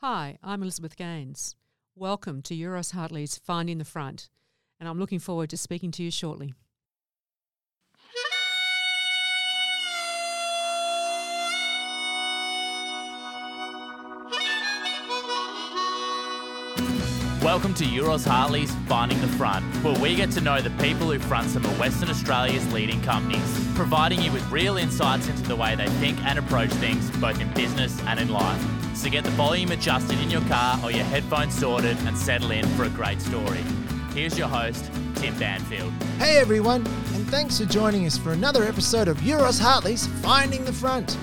Hi, I'm Elizabeth Gaines. Welcome to Euroz Hartleys Finding the Front, and I'm looking forward to speaking to you shortly. Welcome to Euroz Hartleys Finding the Front, where we get to know the people who front some of Western Australia's leading companies, providing you with real insights into the way they think and approach things, both in business and in life. So get the volume adjusted in your car or your headphones sorted and settle in for a great story. Here's your host, Tim Banfield. Hey everyone, and thanks for joining us for another episode of Euroz Hartleys Finding the Front.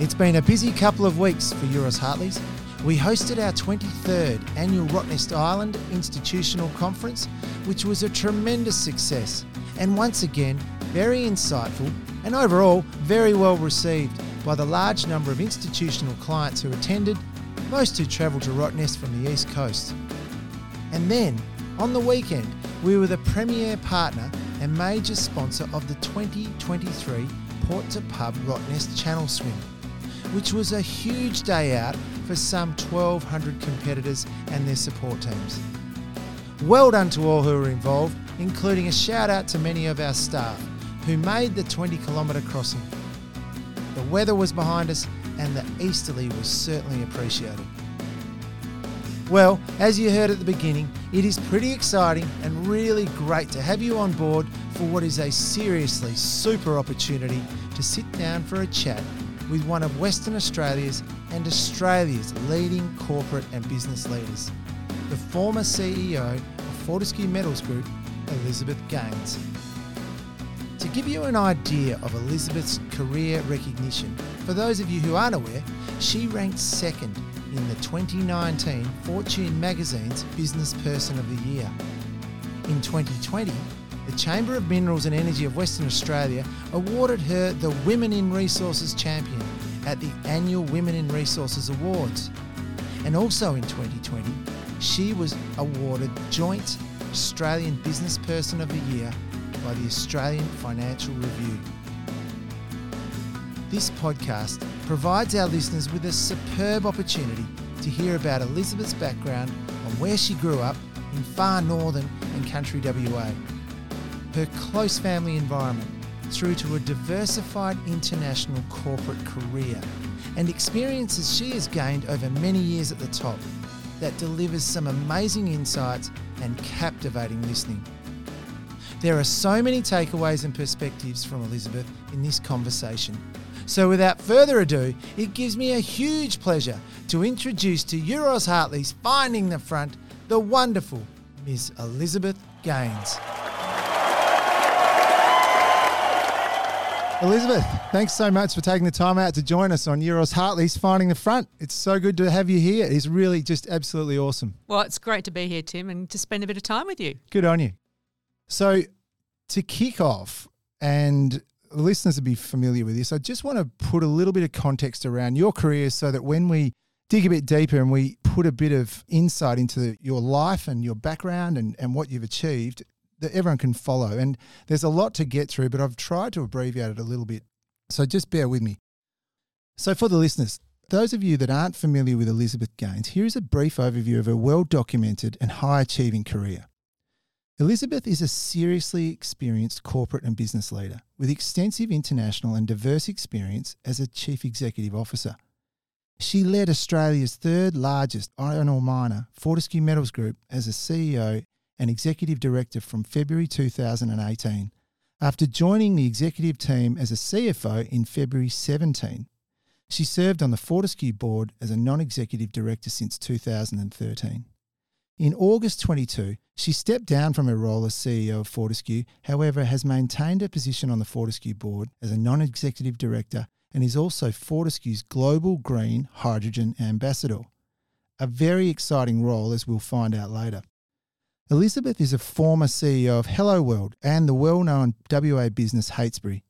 It's been a busy couple of weeks for Euroz Hartleys. We hosted our 23rd annual Rottnest Island Institutional Conference, which was a tremendous success and once again very insightful and overall very well received by the large number of institutional clients who attended, most who travelled to Rottnest from the East Coast. And then, on the weekend, we were the premier partner and major sponsor of the 2023 Port to Pub Rottnest Channel Swim, which was a huge day out for some 1,200 competitors and their support teams. Well done to all who were involved, including a shout out to many of our staff who made the 20 kilometre crossing. The weather was behind us and the easterly was certainly appreciated. Well, as you heard at the beginning, it is pretty exciting and really great to have you on board for what is a seriously super opportunity to sit down for a chat with one of Western Australia's and Australia's leading corporate and business leaders, the former CEO of Fortescue Metals Group, Elizabeth Gaines. To give you an idea of Elizabeth's career recognition, for those of you who aren't aware, she ranked second in the 2019 Fortune magazine's Business Person of the Year. In 2020, the Chamber of Minerals and Energy of Western Australia awarded her the Women in Resources Champion at the annual Women in Resources Awards. And also in 2020, she was awarded Joint Australian Business Person of the Year by the Australian Financial Review. This podcast provides our listeners with a superb opportunity to hear about Elizabeth's background on where she grew up in far northern and country WA, her close family environment, through to a diversified international corporate career and experiences she has gained over many years at the top that delivers some amazing insights and captivating listening. There are so many takeaways and perspectives from Elizabeth in this conversation. So, without further ado, it gives me a huge pleasure to introduce to Euroz Hartleys Finding the Front the wonderful Ms. Elizabeth Gaines. Elizabeth, thanks so much for taking the time out to join us on Euroz Hartleys Finding the Front. It's so good to have you here. It's really just absolutely awesome. Well, it's great to be here, Tim, and to spend a bit of time with you. Good on you. So, to kick off, and the listeners will be familiar with this, I just want to put a little bit of context around your career so that when we dig a bit deeper and we put a bit of insight into your life and your background and, and what you've achieved, that everyone can follow. And there's a lot to get through, but I've tried to abbreviate it a little bit. So just bear with me. So, for the listeners, those of you that aren't familiar with Elizabeth Gaines, here is a brief overview of her well documented and high achieving career. Elizabeth is a seriously experienced corporate and business leader with extensive international and diverse experience as a chief executive officer. She led Australia's third largest iron ore miner, Fortescue Metals Group, as a CEO and executive director from February 2018 after joining the executive team as a CFO in February 17. She served on the Fortescue board as a non executive director since 2013. In August 22, she stepped down from her role as CEO of Fortescue, however, has maintained her position on the Fortescue board as a non executive director and is also Fortescue's Global Green Hydrogen Ambassador. A very exciting role, as we'll find out later. Elizabeth is a former CEO of Hello World and the well known WA business Heytesbury,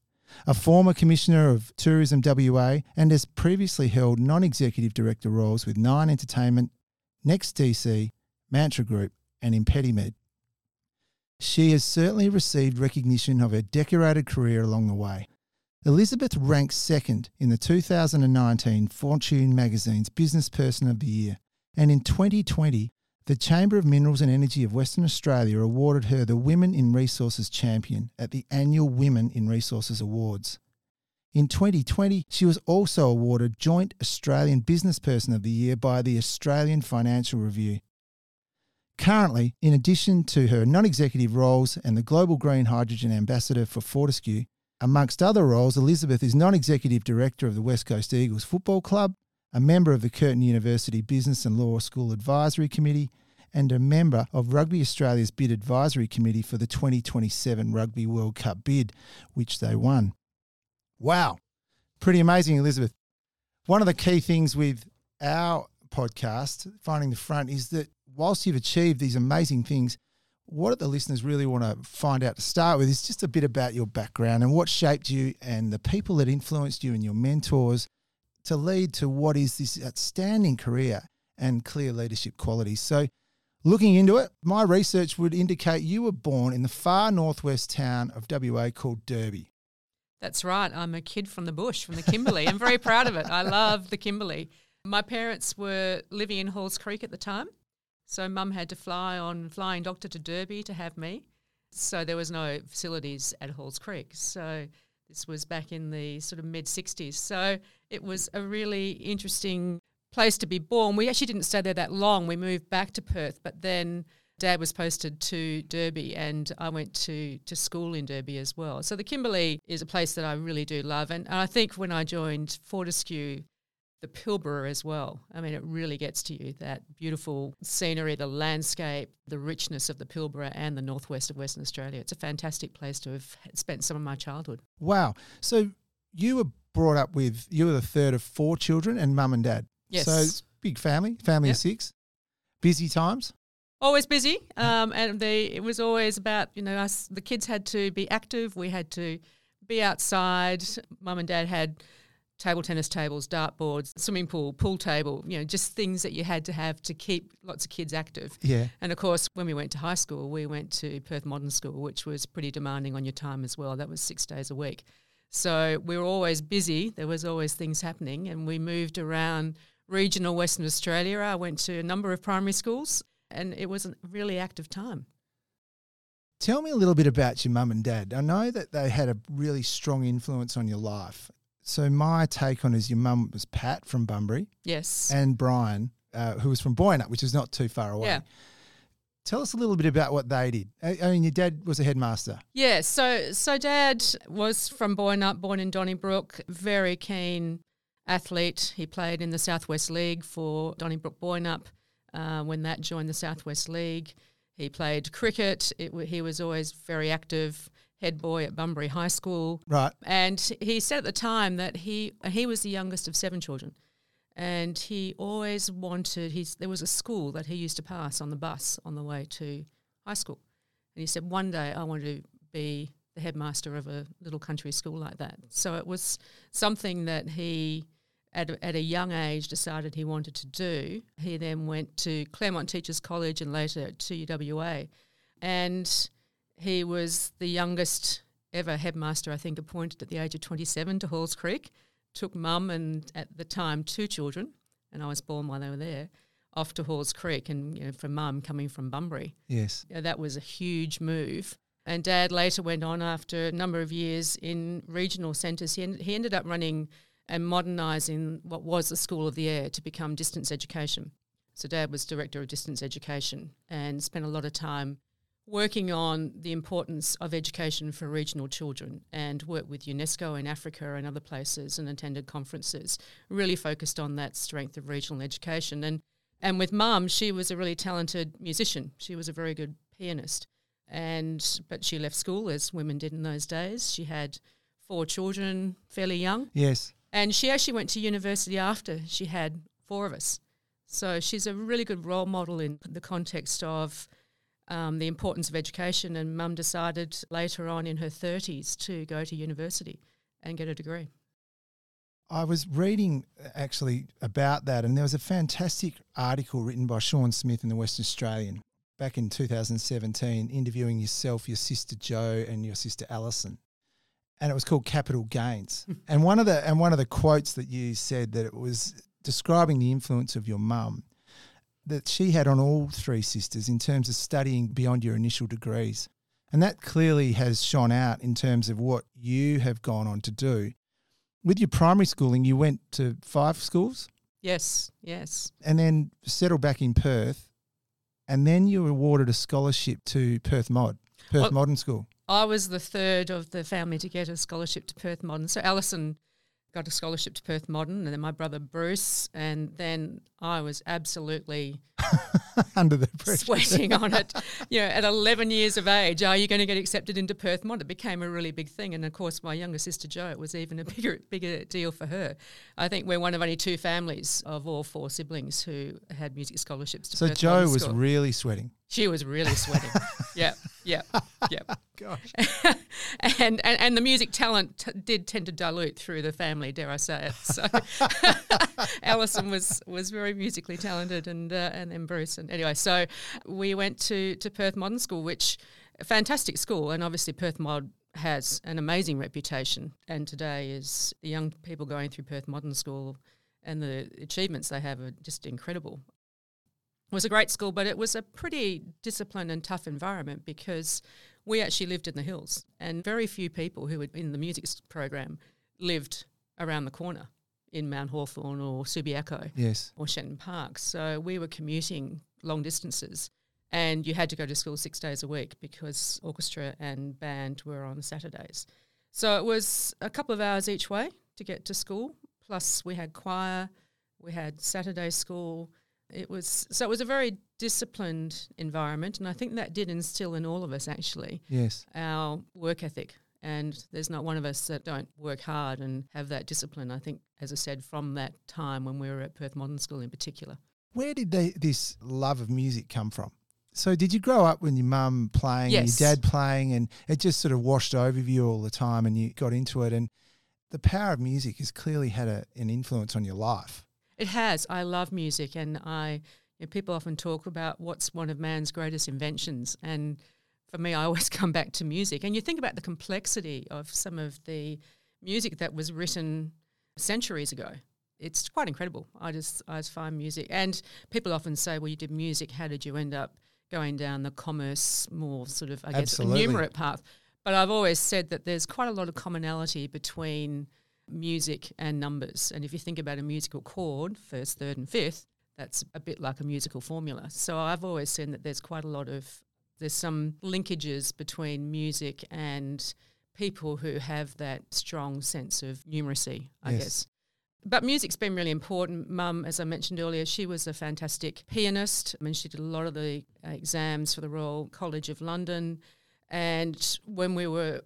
a former Commissioner of Tourism WA, and has previously held non executive director roles with Nine Entertainment, NEXTDC, Mantra Group, and ImpediMed. She has certainly received recognition of her decorated career along the way. Elizabeth ranks second in the 2019 Fortune magazine's Business Person of the Year, and in 2020, the Chamber of Minerals and Energy of Western Australia awarded her the Women in Resources Champion at the annual Women in Resources Awards. In 2020, she was also awarded Joint Australian Business Person of the Year by the Australian Financial Review. Currently, in addition to her non executive roles and the Global Green Hydrogen Ambassador for Fortescue, amongst other roles, Elizabeth is non executive director of the West Coast Eagles Football Club, a member of the Curtin University Business and Law School Advisory Committee, and a member of Rugby Australia's Bid Advisory Committee for the 2027 Rugby World Cup bid, which they won. Wow, pretty amazing, Elizabeth. One of the key things with our podcast, Finding the Front, is that whilst you've achieved these amazing things, what the listeners really want to find out to start with is just a bit about your background and what shaped you and the people that influenced you and your mentors to lead to what is this outstanding career and clear leadership qualities. So, looking into it, my research would indicate you were born in the far northwest town of WA called Derby. That's right. I'm a kid from the bush, from the Kimberley. I'm very proud of it. I love the Kimberley. My parents were living in Halls Creek at the time. So mum had to fly on flying doctor to Derby to have me. So there was no facilities at Halls Creek. So this was back in the sort of mid 60s. So it was a really interesting place to be born. We actually didn't stay there that long. We moved back to Perth, but then Dad was posted to Derby, and I went to, to school in Derby as well. So the Kimberley is a place that I really do love. And, and I think when I joined Fortescue, the Pilbara as well. I mean, it really gets to you that beautiful scenery, the landscape, the richness of the Pilbara and the northwest of Western Australia. It's a fantastic place to have spent some of my childhood. Wow. So you were brought up with, you were the third of four children and mum and dad. Yes. So big family, family Yep. of six. Busy times. Always busy, um, and they, it was always about you know us. The kids had to be active. We had to be outside. Mum and Dad had table tennis tables, dartboards, swimming pool, pool table. You know, just things that you had to have to keep lots of kids active. Yeah. And of course, when we went to high school, we went to Perth Modern School, which was pretty demanding on your time as well. That was six days a week. So we were always busy. There was always things happening, and we moved around regional Western Australia. I went to a number of primary schools, and it was a really active time. Tell me a little bit about your mum and dad. I know that they had a really strong influence on your life. So my take on is your mum was Pat from Bunbury Yes. and Brian, uh, who was from Boynup, which is not too far away. Yeah. Tell us a little bit about what they did. I, I mean, your dad was a headmaster. Yeah, so so dad was from Boynup, born in Donnybrook, very keen athlete. He played in the Southwest League for Donnybrook Boynup uh, when that joined the Southwest League. He played cricket. It, he was always very active. Head boy at Bunbury High School, Right. and he said at the time that he he was the youngest of seven children, and he always wanted. He's there was a school that he used to pass on the bus on the way to high school, and he said one day I want to be the headmaster of a little country school like that. So it was something that he. At a, at a young age, decided he wanted to do. He then went to Claremont Teachers College and later to UWA, and he was the youngest ever headmaster, I think, appointed at the age of 27 to Halls Creek. Took mum and at the time two children, and I was born while they were there, off to Halls Creek. And you know, for mum coming from Bunbury, Yes. you know, that was a huge move. And dad later went on after a number of years in regional centres. He, en- he ended up running and modernising what was the School of the Air to become distance education. So dad was director of distance education and spent a lot of time working on the importance of education for regional children and worked with UNESCO in Africa and other places and attended conferences, really focused on that strength of regional education. And, and with mum, she was a really talented musician. She was a very good pianist. And but she left school as women did in those days. She had four children, fairly young. Yes. And she actually went to university after she had four of us. So she's a really good role model in the context of um, the importance of education. And mum decided later on in her 30s to go to university and get a degree. I was reading uh, actually about that, and there was a fantastic article written by Sean Smith in the West Australian back in 2017, interviewing yourself, your sister Jo, and your sister Alison. and it was called Capital Gains. and one of the and one of the quotes that you said that it was describing the influence of your mum that she had on all three sisters in terms of studying beyond your initial degrees. And that clearly has shone out in terms of what you have gone on to do. With your primary schooling, you went to five schools Yes, yes. and then settled back in Perth. And then you were awarded a scholarship to Perth Mod, Perth Well- Modern School. I was the third of the family to get a scholarship to Perth Modern. So Alison got a scholarship to Perth Modern, and then my brother Bruce, and then I was absolutely Under the pressure. sweating on it. You know, at 11 years of age, are you going to get accepted into Perth Modern? It became a really big thing, and of course, my younger sister Jo, it was even a bigger bigger deal for her. I think we're one of only two families of all four siblings who had music scholarships. To So Perth Modern was really sweating. She was really sweating. yeah, yeah, yeah. Gosh. and, and and the music talent t- did tend to dilute through the family, dare I say it. So Alison was was very musically talented, and uh, and then Bruce. And anyway, so we went to to Perth Modern School, which a fantastic school, and obviously Perth Mod has an amazing reputation. And today is the young people going through Perth Modern School, and the achievements they have are just incredible. Was a great school, but it was a pretty disciplined and tough environment because we actually lived in the hills, and very few people who were in the music program lived around the corner in Mount Hawthorn or Subiaco Yes. or Shenton Park. So we were commuting long distances, and you had to go to school six days a week because orchestra and band were on Saturdays. So it was a couple of hours each way to get to school. Plus, we had choir, we had Saturday school. It was so it was a very disciplined environment, and I think that did instill in all of us actually Yes. our work ethic. And there's not one of us that don't work hard and have that discipline. I think, as I said, from that time when we were at Perth Modern School in particular. Where did they, this love of music come from? So did you grow up with your mum playing and Yes. your dad playing and it just sort of washed over you all the time and you got into it and the power of music has clearly had a, an influence on your life. It has. I love music, and I. You know, people often talk about what's one of man's greatest inventions, and for me, I always come back to music. And you think about the complexity of some of the music that was written centuries ago. It's quite incredible. I just I just find music, and people often say, "Well, you did music. How did you end up going down the commerce, more sort of, I guess, Absolutely. numerate path?" But I've always said that there's quite a lot of commonality between music and numbers. And if you think about a musical chord, first, third, and fifth, that's a bit like a musical formula. So I've always seen that there's quite a lot of there's some linkages between music and people who have that strong sense of numeracy, I Yes. guess. But music's been really important. Mum, as I mentioned earlier, she was a fantastic pianist. I mean, she did a lot of the uh, exams for the Royal College of London. And when we were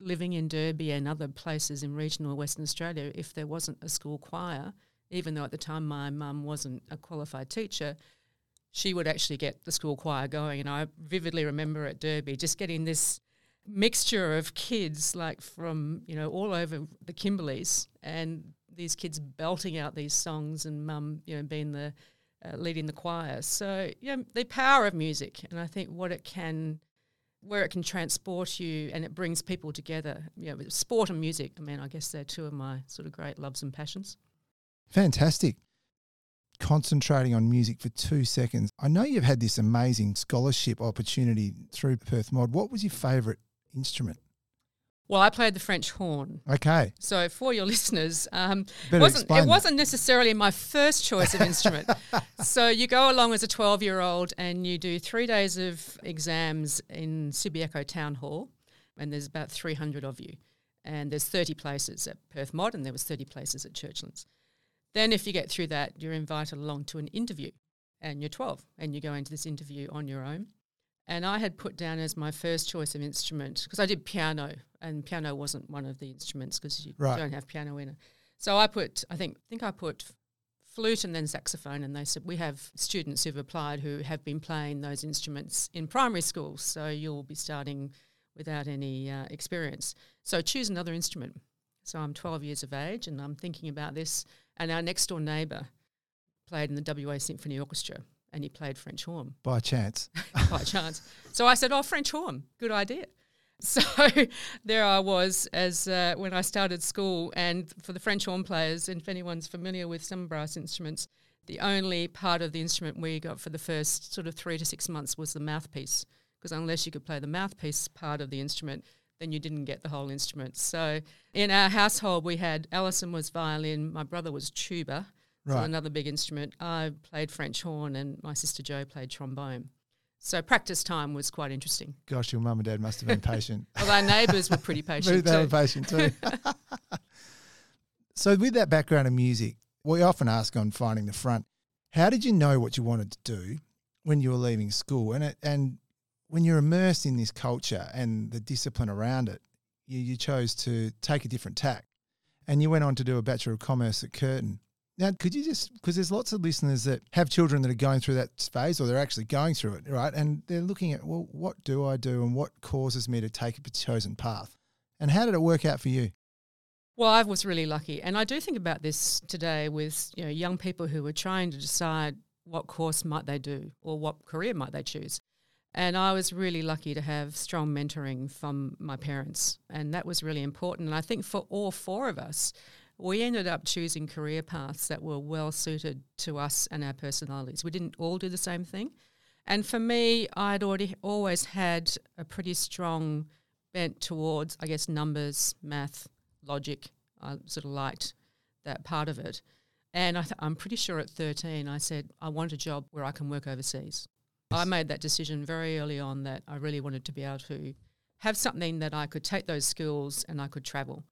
living in Derby and other places in regional Western Australia, if there wasn't a school choir, even though at the time my mum wasn't a qualified teacher, she would actually get the school choir going. And I vividly remember at Derby just getting this mixture of kids, like from, you know, all over the Kimberleys, and these kids belting out these songs and mum, you know, being the uh, leading the choir. So, yeah, the power of music. And I think what it can where it can transport you and it brings people together. You know, sport and music. I mean, I guess they're two of my sort of great loves and passions. Fantastic. Concentrating on music for two seconds. I know you've had this amazing scholarship opportunity through Perth Mod. What was your favourite instrument? Well, I played the French horn. Okay. So for your listeners, um, wasn't, it wasn't necessarily my first choice of instrument. so you go along as a 12 year old and you do three days of exams in Subiaco Town Hall, and there's about 300 of you. And there's 30 places at Perth Mod, and there was 30 places at Churchlands. Then if you get through that, you're invited along to an interview, and you're 12, and you go into this interview on your own. And I had put down as my first choice of instrument because I did piano, and piano wasn't one of the instruments because you Right. don't have piano in it. So I put, I think, I think I put flute and then saxophone, and they said we have students who've applied who have been playing those instruments in primary schools, so you'll be starting without any uh, experience. So choose another instrument. So I'm 12 years of age, and I'm thinking about this. And our next door neighbour played in the WA Symphony Orchestra, and he played French horn By chance. by chance. So I said, "Oh, French horn, good idea." So there I was as uh, when I started school, and for the French horn players, and if anyone's familiar with some brass instruments, the only part of the instrument we got for the first sort of three to six months was the mouthpiece, because unless you could play the mouthpiece part of the instrument, then you didn't get the whole instrument. So in our household, we had Alison was violin, my brother was tuba, so Right. another big instrument. I played French horn, and my sister Jo played trombone. So practice time was quite interesting. Gosh, your mum and dad must have been patient. Although neighbours were pretty patient they were patient too. so, with that background in music, we often ask on Finding the Front, how did you know what you wanted to do when you were leaving school? And it, and when you're immersed in this culture and the discipline around it, you, you chose to take a different tack, and you went on to do a Bachelor of Commerce at Curtin. Now, could you just because there's lots of listeners that have children that are going through that phase, or they're actually going through it, right? And they're looking at, well, what do I do, and what causes me to take a chosen path? And how did it work out for you? Well, I was really lucky, and I do think about this today with you know young people who are trying to decide what course might they do or what career might they choose. And I was really lucky to have strong mentoring from my parents, and that was really important. And I think for all four of us, we ended up choosing career paths that were well suited to us and our personalities. We didn't all do the same thing. And for me, I'd already always had a pretty strong bent towards, I guess, numbers, math, logic. I sort of liked that part of it. And I th- I'm pretty sure at 13, I said, I want a job where I can work overseas. I made that decision very early on that I really wanted to be able to have something that I could take those skills and I could travel.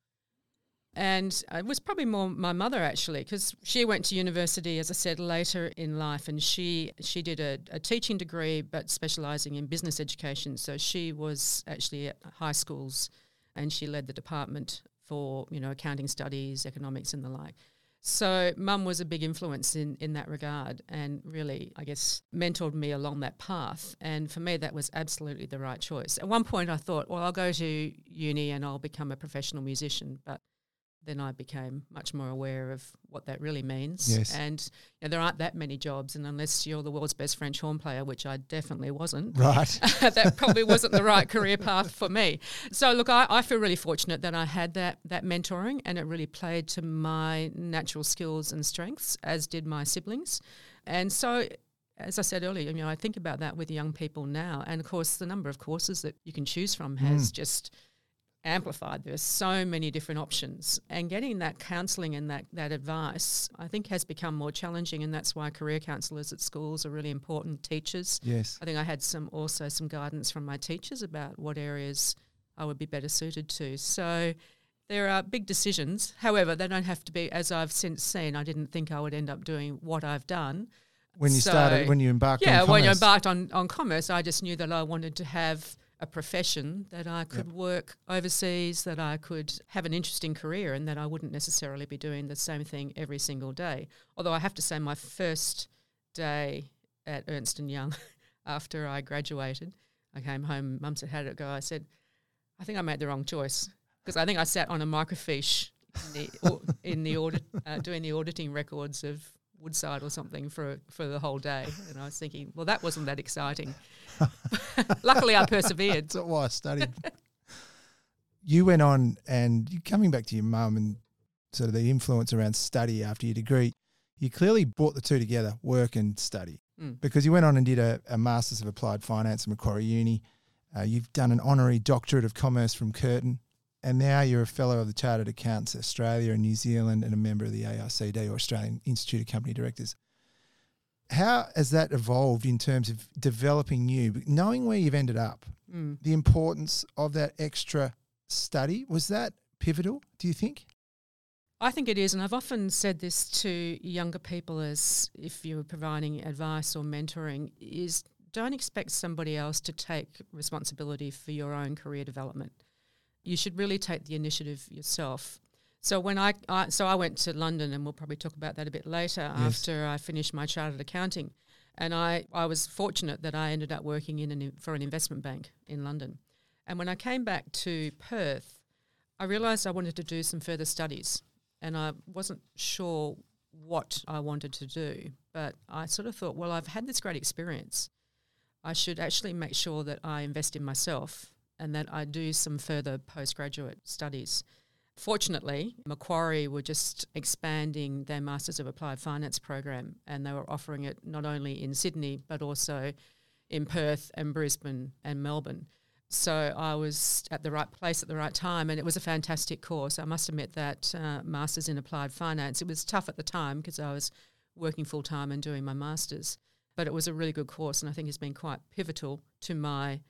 And it was probably more my mother actually, because she went to university, as I said, later in life, and she she did a, a teaching degree, but specialising in business education. So she was actually at high schools, and she led the department for you know accounting studies, economics, and the like. So mum was a big influence in, in that regard and really, I guess, mentored me along that path. And for me, that was absolutely the right choice. At one point, I thought, well, I'll go to uni and I'll become a professional musician. But then I became much more aware of what that really means. Yes. And you know, there aren't that many jobs. And unless you're the world's best French horn player, which I definitely wasn't, Right. that probably wasn't the right career path for me. So look, I, I feel really fortunate that I had that that mentoring, and it really played to my natural skills and strengths, as did my siblings. And so, as I said earlier, you know, I think about that with young people now, and of course, the number of courses that you can choose from hmm. has just amplified. There are so many different options, and getting that counselling and that that advice, I think, has become more challenging, and that's why career counsellors at schools are really important. Teachers, yes. I think I had some also some guidance from my teachers about what areas I would be better suited to. So there are big decisions. However, they don't have to be. As I've since seen, I didn't think I would end up doing what I've done. When you So- started, when you embarked Yeah, on when you embarked on, on commerce, I just knew that I wanted to have a profession that I could work overseas, that I could have an interesting career, and that I wouldn't necessarily be doing the same thing every single day. Although I have to say, my first day at Ernst and Young, after I graduated, I came home. Mum said, "How did it go?" I said, "I think I made the wrong choice because I think I sat on a microfiche in the, in the audit, uh, doing the auditing records of Woodside or something for for the whole day, and I was thinking, well, that wasn't that exciting. Luckily, I persevered. That's why I studied. you went on and you coming back to your mum and sort of the influence around study after your degree, you clearly brought the two together, work and study. Mm. Because you went on and did a, a Masters of Applied Finance at Macquarie Uni. Uh, you've done an honorary doctorate of commerce from Curtin. And now you're a fellow of the Chartered Accountants Australia and New Zealand and a member of the AICD or Australian Institute of Company Directors. How has that evolved in terms of developing you, knowing where you've ended up? Mm. the importance of that extra study was that pivotal do you think I think it is, and I've often said this to younger people as if you're providing advice or mentoring, is don't expect somebody else to take responsibility for your own career development. You should really take the initiative yourself. So when I, I so I went to London, and we'll probably talk about that a bit later Yes. after I finished my chartered accounting, and I, I was fortunate that I ended up working in an, for an investment bank in London. And when I came back to Perth, I realised I wanted to do some further studies, and I wasn't sure what I wanted to do. But I sort of thought, well, I've had this great experience. I should actually make sure that I invest in myself and that I do some further postgraduate studies. Fortunately, Macquarie were just expanding their Masters of Applied Finance program, and they were offering it not only in Sydney but also in Perth and Brisbane and Melbourne. So I was at the right place at the right time, and it was a fantastic course. I must admit that uh, Masters in Applied Finance, it was tough at the time because I was working full time and doing my Masters, but it was a really good course, and I think it's been quite pivotal to my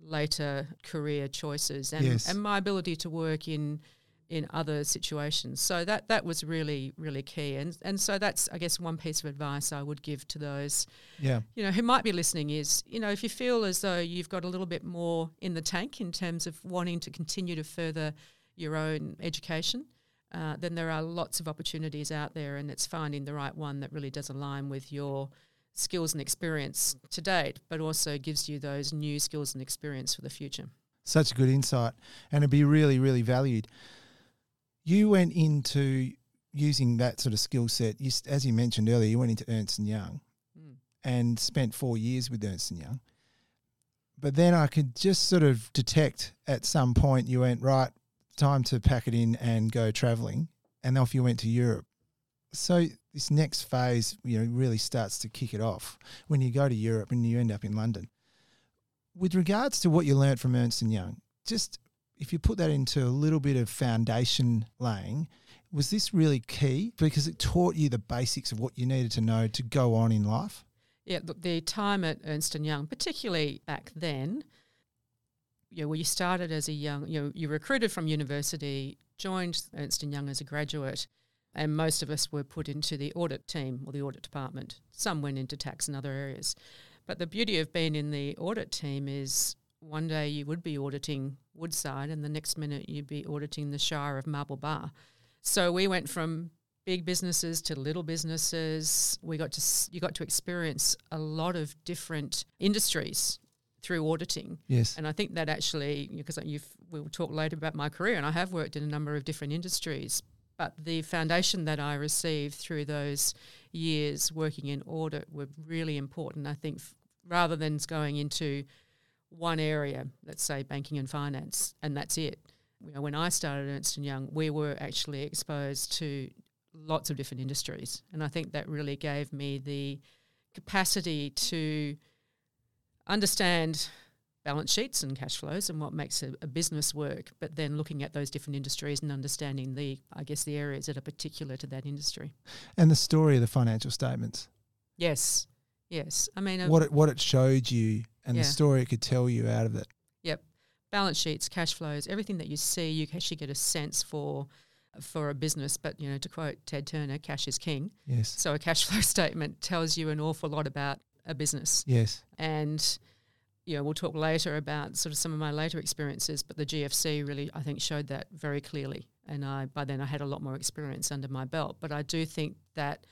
later career choices and, Yes. and my ability to work in in other situations. So that that was really really key, and and so that's I guess one piece of advice I would give to those Yeah. you know who might be listening is you know if you feel as though you've got a little bit more in the tank in terms of wanting to continue to further your own education. Uh, then there are lots of opportunities out there, and it's finding the right one that really does align with your skills and experience to date, but also gives you those new skills and experience for the future. Such a good insight, and it'd be really, really valued. You went into using that sort of skill set. You, as you mentioned earlier, you went into Ernst and Young Mm. and spent four years with Ernst and Young. But then I could just sort of detect at some point you went right, time to pack it in and go traveling, and off you went to Europe. So this next phase, you know, really starts to kick it off when you go to Europe and you end up in London. With regards to what you learnt from Ernst and Young, just if you put that into a little bit of foundation laying, was this really key because it taught you the basics of what you needed to know to go on in life? Yeah, look, the time at Ernst and Young, particularly back then, you know, where you started as a young, you know, you recruited from university, joined Ernst and Young as a graduate, and most of us were put into the audit team or the audit department. Some went into tax and other areas. But the beauty of being in the audit team is one day you would be auditing Woodside, and the next minute you'd be auditing the Shire of Marble Bar. So we went from big businesses to little businesses. We got to you got to experience a lot of different industries through auditing. Yes. And I think that actually, because you've, we'll talk later about my career, and I have worked in a number of different industries. But the foundation that I received through those years working in audit were really important. I think f- rather than going into one area, let's say banking and finance, and that's it. You know, when I started Ernst and Young, we were actually exposed to lots of different industries, and I think that really gave me the capacity to understand balance sheets and cash flows and what makes a, a business work, but then looking at those different industries and understanding the, I guess, the areas that are particular to that industry. And the story of the financial statements, Yes, yes. I mean, what uh, it, what it showed you and Yeah. the story it could tell you out of it. Yep. Balance sheets, cash flows, everything that you see, you actually get a sense for for a business. But you know, to quote Ted Turner, "Cash is king." Yes. So a cash flow statement tells you an awful lot about a business. Yes. and you know we'll talk later about sort of some of my later experiences but the GFC really I think showed that very clearly. And I by then I had a lot more experience under my belt. But I do think that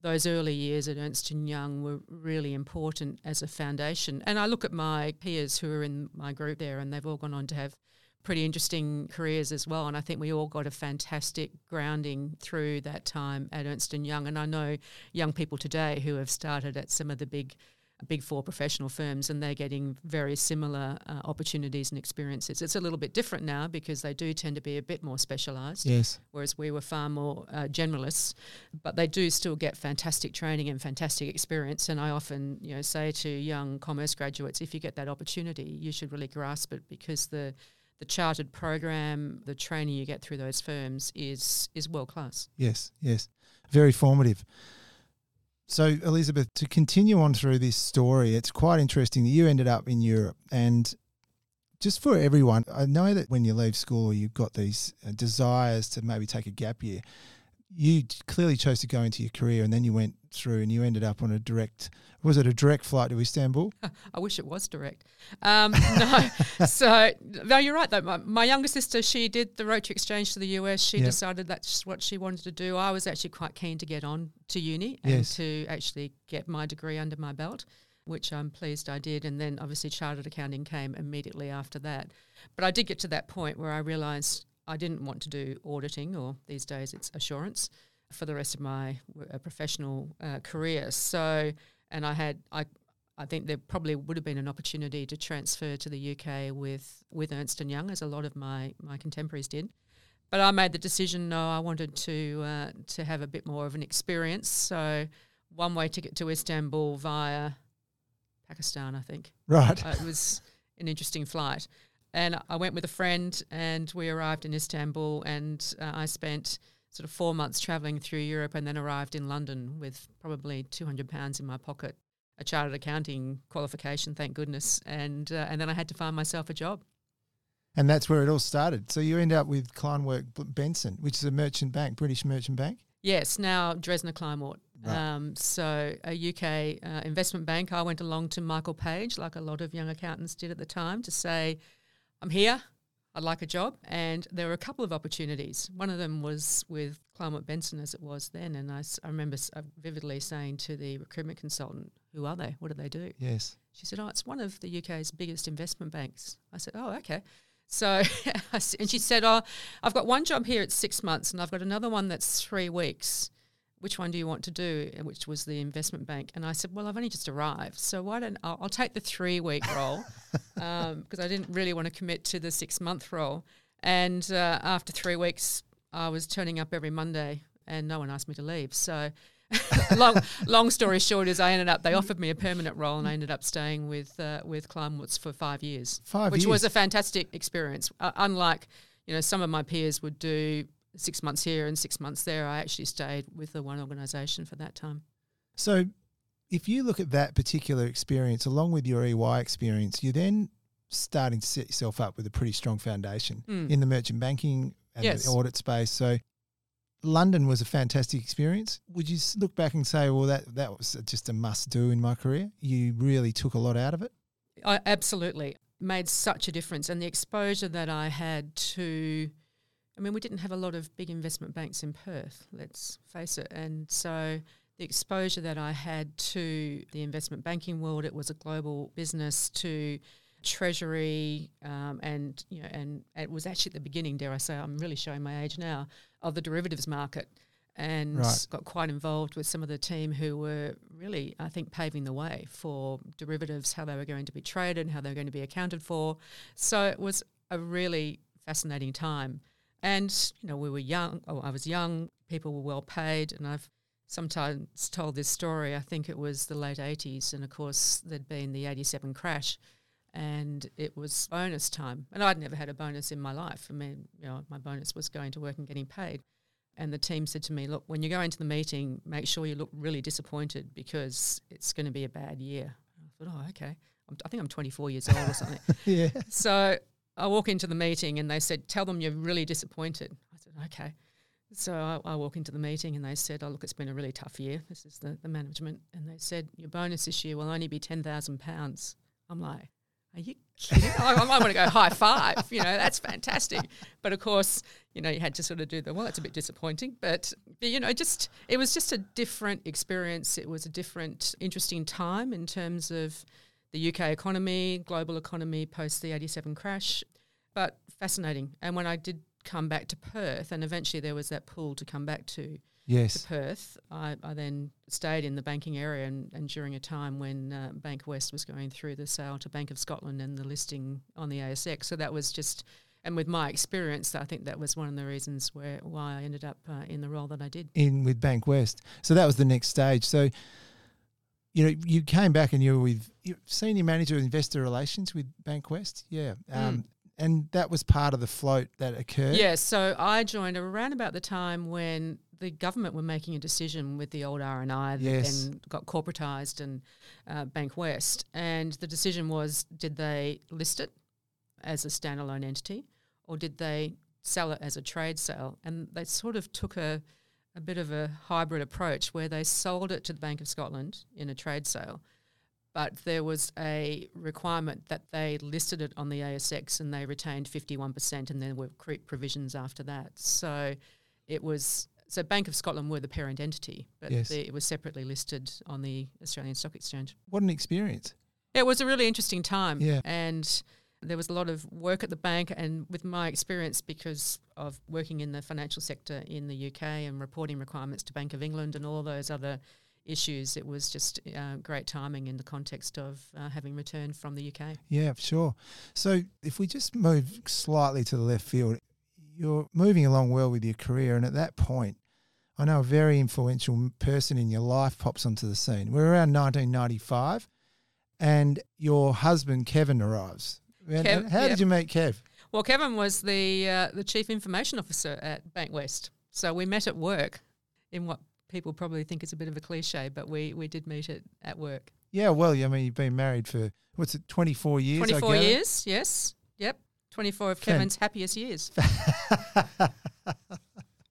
those early years at Ernst and Young were really important as a foundation. And I look at my peers who are in my group there and they've all gone on to have pretty interesting careers as well. And I think we all got a fantastic grounding through that time at Ernst and Young. And I know young people today who have started at some of the big big four professional firms and they're getting very similar uh, opportunities and experiences. It's a little bit different now because they do tend to be a bit more specialised, Yes. whereas we were far more uh, generalists. But they do still get fantastic training and fantastic experience. And I often, you know, say to young commerce graduates, if you get that opportunity, you should really grasp it because the the chartered program, the training you get through those firms is is world class. Yes, yes. Very formative. So, Elizabeth, to continue on through this story, it's quite interesting that you ended up in Europe. And just for everyone, I know that when you leave school, you've got these uh, desires to maybe take a gap year. You clearly chose to go into your career and then you went through and you ended up on a direct, was it a direct flight to Istanbul? I wish it was direct. Um, no, so no, you're right though. My, my younger sister, she did the Rotary Exchange to the US. She Yep. decided that's what she wanted to do. I was actually quite keen to get on to uni and Yes. to actually get my degree under my belt, which I'm pleased I did. And then obviously chartered accounting came immediately after that. But I did get to that point where I realised I didn't want to do auditing, or these days it's assurance, for the rest of my uh, professional uh, career. So, and I had I I think there probably would have been an opportunity to transfer to the UK with with Ernst and Young, as a lot of my my contemporaries did. But I made the decision. No, I wanted to uh, to have a bit more of an experience. So one way ticket to Istanbul via Pakistan, I think. Right. Uh, it was an interesting flight. And I went with a friend, and we arrived in Istanbul, and uh, I spent sort of four months traveling through Europe, and then arrived in London with probably two hundred pounds in my pocket, a chartered accounting qualification, thank goodness, and uh, and then I had to find myself a job. And that's where it all started. So you end up with Kleinwort Benson, which is a merchant bank, British merchant bank. Yes, now Dresdner Kleinwort. Right. Um, so a UK uh, investment bank. I went along to Michael Page, like a lot of young accountants did at the time, to say, "I'm here. I'd like a job." And there were a couple of opportunities. One of them was with Kleinwort Benson, as it was then. And I remember uh, vividly saying to the recruitment consultant, "Who are they? What do they do?" Yes. She said, "Oh, it's one of the UK's biggest investment banks." I said, "Oh, okay." So, and she said, "Oh, I've got one job here. It's six months, and I've got another one that's three weeks. Which one do you want to do?" Which was the investment bank. And I said, "Well, I've only just arrived, so why don't I'll, I'll take the three week role because I didn't really want to commit to the six month role." And uh, after three weeks, I was turning up every Monday, and no one asked me to leave. So. long, long story short is I ended up they offered me a permanent role and I ended up staying with uh, with Kleinworts for five years, Five which years. was a fantastic experience. Uh, unlike you know some of my peers would do six months here and six months there, I actually stayed with the one organisation for that time. So if you look at that particular experience along with your EY experience, you're then starting to set yourself up with a pretty strong foundation Mm. in the merchant banking and Yes. the audit space. So London was a fantastic experience. Would you look back and say, well, that, that was just a must do in my career? You really took a lot out of it? I absolutely made such a difference, and the exposure that I had to, I mean, we didn't have a lot of big investment banks in Perth. Let's face it, and so the exposure that I had to the investment banking world, it was a global business to treasury um, and you know and it was actually at the beginning dare I say I'm really showing my age now of the derivatives market and Right. got quite involved with some of the team who were really, I think, paving the way for derivatives, how they were going to be traded, how they were going to be accounted for. So it was a really fascinating time. And, you know, we were young, oh, I was young, people were well paid, and I've sometimes told this story. I think it was the late 80s, and of course, there'd been the 87 crash. And it was bonus time. And I'd never had a bonus in my life. I mean, you know, my bonus was going to work and getting paid and the team said to me, "Look, when you go into the meeting, make sure you look really disappointed because it's going to be a bad year." I thought, "Oh, okay." I'm, I think I'm 24 years old or something. Yeah. so I walk into the meeting and they said, "Tell them you're really disappointed." I said, "Okay." So I, I walk into the meeting and they said, "Oh, look, it's been a really tough year." This is the, the management, and they said, "Your bonus this year will only be ten thousand pounds." I'm like, "Are you kidding?" I, I want to go high five. You know, that's fantastic. But of course, you know, you had to sort of do the well. It's a bit disappointing, but you know, just it was just a different experience. It was a different, interesting time in terms of the UK economy, global economy post the '87 crash, but fascinating. And when I did come back to Perth, and eventually there was that pull to come back to to Perth, I, I then stayed in the banking area and, and during a time when uh, Bank West was going through the sale to Bank of Scotland and the listing on the ASX. So that was just, and with my experience, I think that was one of the reasons where why I ended up uh, in the role that I did. in with Bank West. So that was the next stage. So, you know, you came back and you were with senior manager of investor relations with Bank West. Yeah. Um, And that was part of the float that occurred. Yeah, so I joined around about the time when the government were making a decision with the old R&I that Yes. then got corporatised and uh, Bank West, and the decision was: did they list it as a standalone entity, or did they sell it as a trade sale? And they sort of took a a bit of a hybrid approach where they sold it to the Bank of Scotland in a trade sale, but there was a requirement that they listed it on the ASX and they retained 51%, and there were creep provisions after that. So it was so Bank of Scotland were the parent entity, but Yes. the, it was separately listed on the Australian Stock Exchange. What an experience. It was a really interesting time. Yeah. And there was a lot of work at the bank, and with my experience, because of working in the financial sector in the UK and reporting requirements to Bank of England and all those other issues. It was just uh, great timing in the context of uh, having returned from the UK. Yeah, sure. So if we just move slightly to the left field, you're moving along well with your career, and at that point, I know a very influential person in your life pops onto the scene. We're around 1995, and your husband Kevin arrives. Kev, and how yep. did you meet Kev? Well, Kevin was the uh, the chief information officer at Bankwest, so we met at work in what people probably think is a bit of a cliche, but we we did meet at, at work. Yeah, well, I mean, you've been married for what's it, 24 years? I Twenty four years, yes, yep, twenty four of Fan- Kevin's happiest years.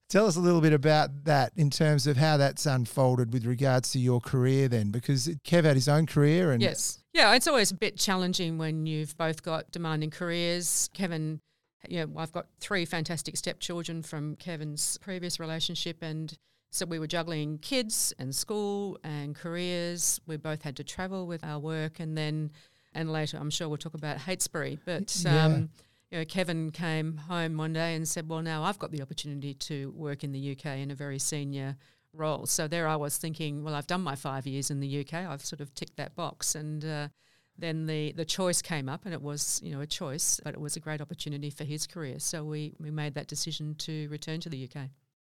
Tell us a little bit about that in terms of how that's unfolded with regards to your career then, because Kev had his own career and Yes. Yeah, it's always a bit challenging when you've both got demanding careers. Kevin, you know, I've got three fantastic stepchildren from Kevin's previous relationship and so we were juggling kids and school and careers. We both had to travel with our work and then and later I'm sure we'll talk about Heytesbury. But Yeah. um, you know, Kevin came home one day and said, Well now I've got the opportunity to work in the UK in a very senior role. So there I was thinking, well, I've done my five years in the UK. I've sort of ticked that box, and uh, then the the choice came up, and it was you know a choice, but it was a great opportunity for his career. So we we made that decision to return to the UK.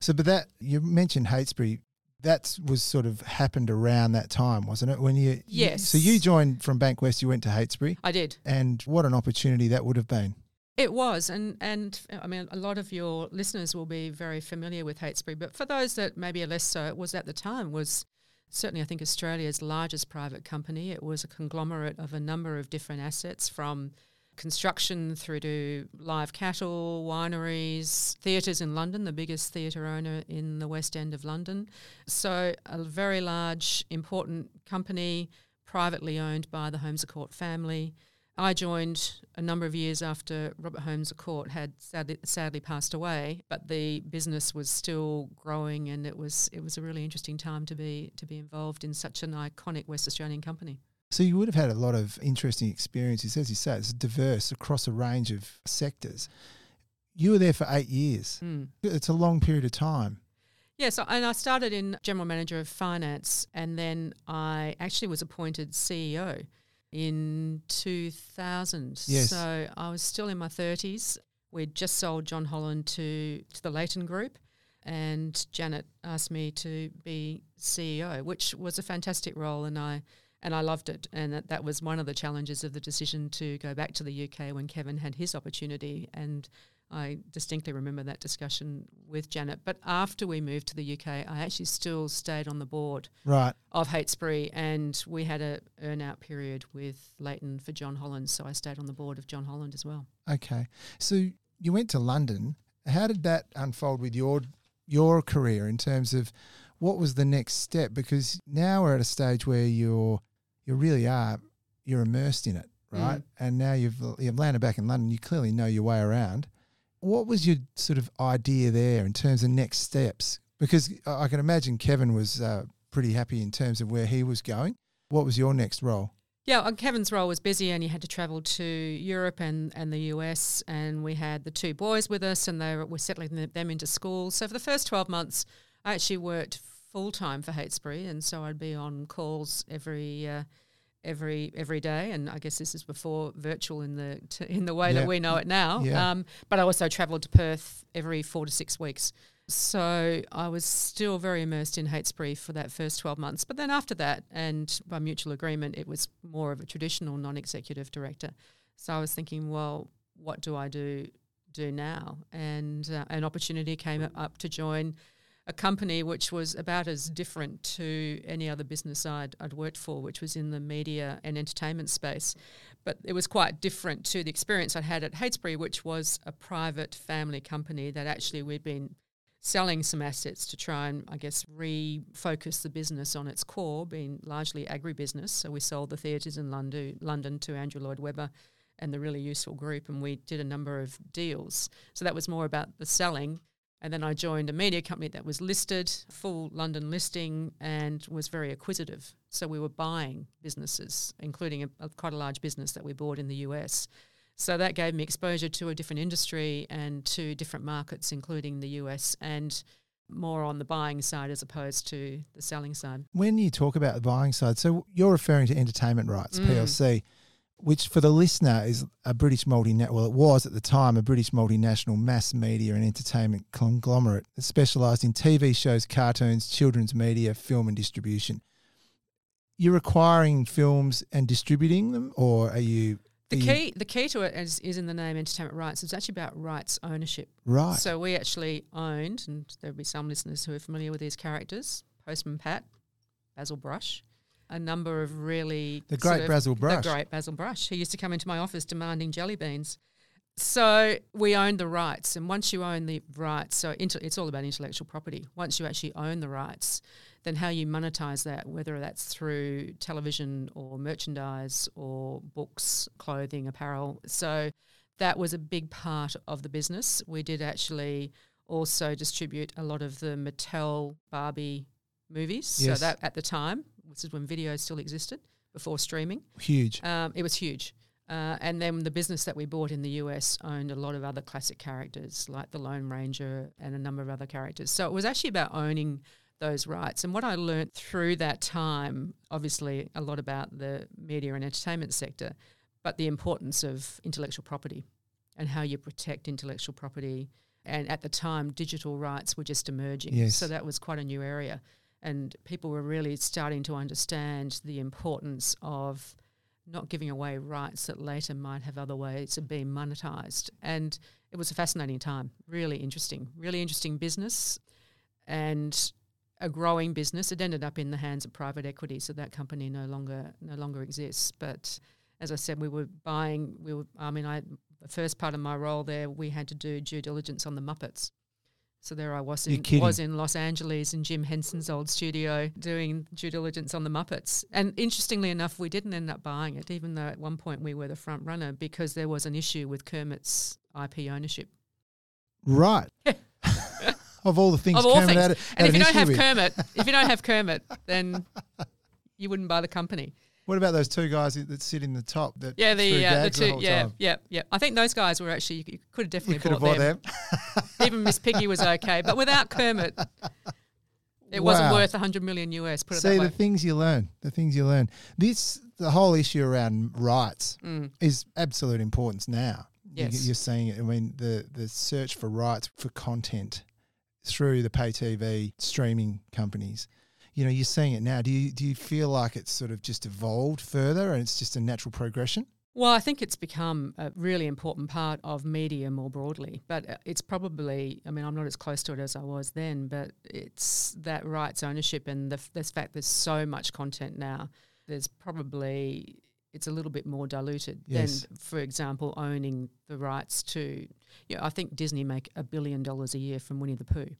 So, but that you mentioned Heytesbury, that was sort of happened around that time, wasn't it? When you you- Yes. so you joined from Bankwest, you went to Heytesbury, I did. and what an opportunity that would have been. It was, and and I mean, a lot of your listeners will be very familiar with Heytesbury, but for those that maybe are less so, it was at the time was certainly I think Australia's largest private company. It was a conglomerate of a number of different assets from construction through to live cattle, wineries, theatres in London, the biggest theatre owner in the West End of London. So a very large, important company, privately owned by the Holmes Court family. I joined a number of years after Robert Holmes Court had sadly, sadly passed away, but the business was still growing, and it was it was a really interesting time to be to be involved in such an iconic West Australian company. So you would have had a lot of interesting experiences, as you say, it's diverse across a range of sectors. You were there for eight years. Mm. It's a long period of time. Yes, and I started in general manager of finance, and then I actually was appointed CEO in 2000. Yes. So I was still in my 30s. We'd just sold John Holland to, to the Leighton Group, and Janet asked me to be CEO, which was a fantastic role, and I and I loved it. And that, that was one of the challenges of the decision to go back to the UK when Kevin had his opportunity. And I distinctly remember that discussion with Janet. But after we moved to the UK, I actually still stayed on the board Right. of Heytesbury, and we had a earn out period with Leighton for John Holland. So I stayed on the board of John Holland as well. Okay. So you went to London. How did that unfold with your your career in terms of what was the next step? Because now we're at a stage where you're you really are you're immersed in it, right? Mm. And now you've you've landed back in London. You clearly know your way around. What was your sort of idea there in terms of next steps? Because I can imagine Kevin was uh, pretty happy in terms of where he was going. What was your next role? Yeah, uh, Kevin's role was busy, and he had to travel to Europe and, and the US. And we had the two boys with us, and they were, were settling them- into school. So for the first twelve months, I actually worked full time for Heytesbury, and so I'd be on calls every uh, every every day. And I guess this is before virtual in the t- in the way Yeah. that we know it now. Yeah. Um, but I also travelled to Perth every four to six weeks. So I was still very immersed in Heytesbury for that first 12 months. But then after that, and by mutual agreement, it was more of a traditional non executive director. So I was thinking, well, what do I do do now? And uh, an opportunity came up to join a company which was about as different to any other business I'd, I'd worked for, which was in the media and entertainment space. But it was quite different to the experience I'd had at Heytesbury, which was a private family company that actually we'd been selling some assets to try and, I guess, refocus the business on its core, being largely agribusiness. So we sold the theatres in London, London to Andrew Lloyd Webber and the really useful group, and we did a number of deals. So that was more about the selling. And then I joined a media company that was listed, full London listing, and was very acquisitive. So we were buying businesses, including a, a, quite a large business that we bought in the US. So that gave me exposure to a different industry and to different markets, including the US. And more on the buying side as opposed to the selling side. When you talk about the buying side, so you're referring to entertainment rights, Mm. PLC, which for the listener is a British multinational, well, it was at the time a British multinational mass media and entertainment conglomerate that specialised in TV shows, cartoons, children's media, film, and distribution. You're acquiring films and distributing them, or are you. The you- key, the key to it is, is in the name entertainment rights. It's actually about rights ownership. right. So we actually owned, and there'll be some listeners who are familiar with these characters: Postman Pat, Basil Brush, a number of really The sort great of- Basil Brush. The great Basil Brush. He used to come into my office demanding jelly beans. So we owned the rights, and once you own the rights, so inte- it's all about intellectual property. Once you actually own the rights, then how you monetize that, whether that's through television or merchandise or books, clothing, apparel. So that was a big part of the business. We did actually also distribute a lot of the Mattel Barbie movies. Yes. So that at the time, this is when video still existed before streaming. Huge. Um, it was huge. Uh, and then the business that we bought in the US owned a lot of other classic characters like the Lone Ranger and a number of other characters. So it was actually about owning those rights. And what I learned through that time, obviously, a lot about the media and entertainment sector, but the importance of intellectual property and how you protect intellectual property. And at the time, digital rights were just emerging. Yes. So that was quite a new area. And people were really starting to understand the importance of not giving away rights that later might have other ways of being monetized. And it was a fascinating time, really interesting, really interesting business and a growing business. It ended up in the hands of private equity, so that company no longer no longer exists. But as I said, we were buying. We were. I mean, I the first part of my role there, we had to do due diligence on the Muppets. So there I was in, was in Los Angeles in Jim Henson's old studio doing due diligence on the Muppets. And interestingly enough, we didn't end up buying it, even though at one point we were the front runner because there was an issue with Kermit's IP ownership. Right. of all the things of all Kermit things. had, and had if you don't have with. Kermit, if you don't have Kermit, then you wouldn't buy the company. What about those two guys that- sit in the top? That Yeah, the uh, the two, whole yeah, time? yeah, yeah. I think those guys were actually you could have definitely You could have bought, bought them. them. Even Miss Piggy was okay, but without Kermit, it wasn't Wow. worth 100 million US. Put it See that the things you learn. The things you learn. This the whole issue around rights Mm. is absolute importance now. Yes. You're seeing it. I mean, the the search for rights for content through the pay TV streaming companies. You know, you're seeing it now. Do you do you feel like it's sort of just evolved further and it's just a natural progression? Well, I think it's become a really important part of media more broadly, but uh, it's probably, I mean, I'm not as close to it as I was then, but it's that rights ownership and the, fact there's so much content now. There's probably, it's a little bit more diluted Yes. than, for example, owning the rights to, you know, I think Disney make a billion dollars a year from Winnie the Pooh.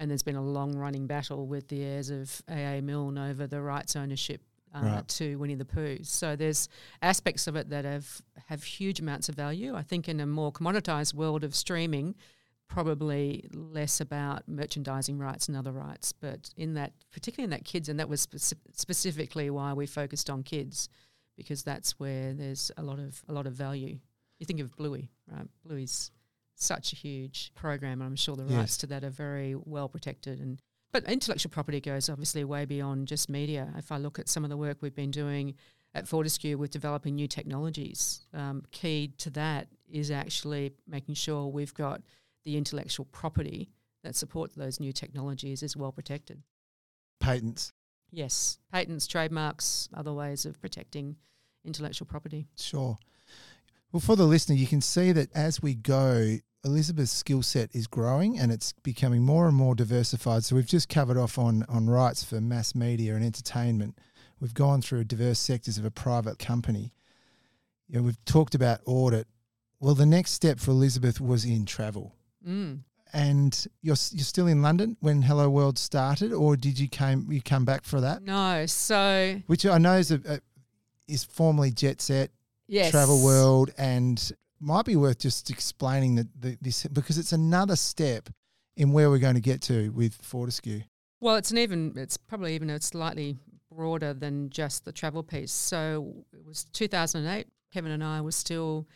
And there's been a long running battle with the heirs of AA Milne over the rights ownership uh, Right. to Winnie the Pooh. So there's aspects of it that have have huge amounts of value. I think in a more commoditized world of streaming, probably less about merchandising rights and other rights. But in that, particularly in that kids, and that was speci- specifically why we focused on kids, because that's where there's a lot of a lot of value. You think of Bluey, right? Bluey's such a huge program, and I'm sure the Yes. rights to that are very well protected and but intellectual property goes obviously way beyond just media. If I look at some of the work we've been doing at Fortescue with developing new technologies, um, key to that is actually making sure we've got the intellectual property that supports those new technologies is well protected. Patents, Yes, patents, trademarks, other ways of protecting intellectual property. sure. Well, for the listener, you can see that as we go, Elizabeth's skill set is growing and it's becoming more and more diversified. So we've just covered off on on rights for mass media and entertainment. We've gone through diverse sectors of a private company. You know, we've talked about audit. Well, the next step for Elizabeth was in travel. Mm. And you're you're still in London when Hello World started, or did you came you come back for that? No, so Which I know is a, a, is formerly Jet Set, yes, Travel World, and might be worth just explaining that this because it's another step in where we're going to get to with Fortescue. Well, it's an even. It's probably even a slightly broader than just the travel piece. So it was 2008. Kevin and I were still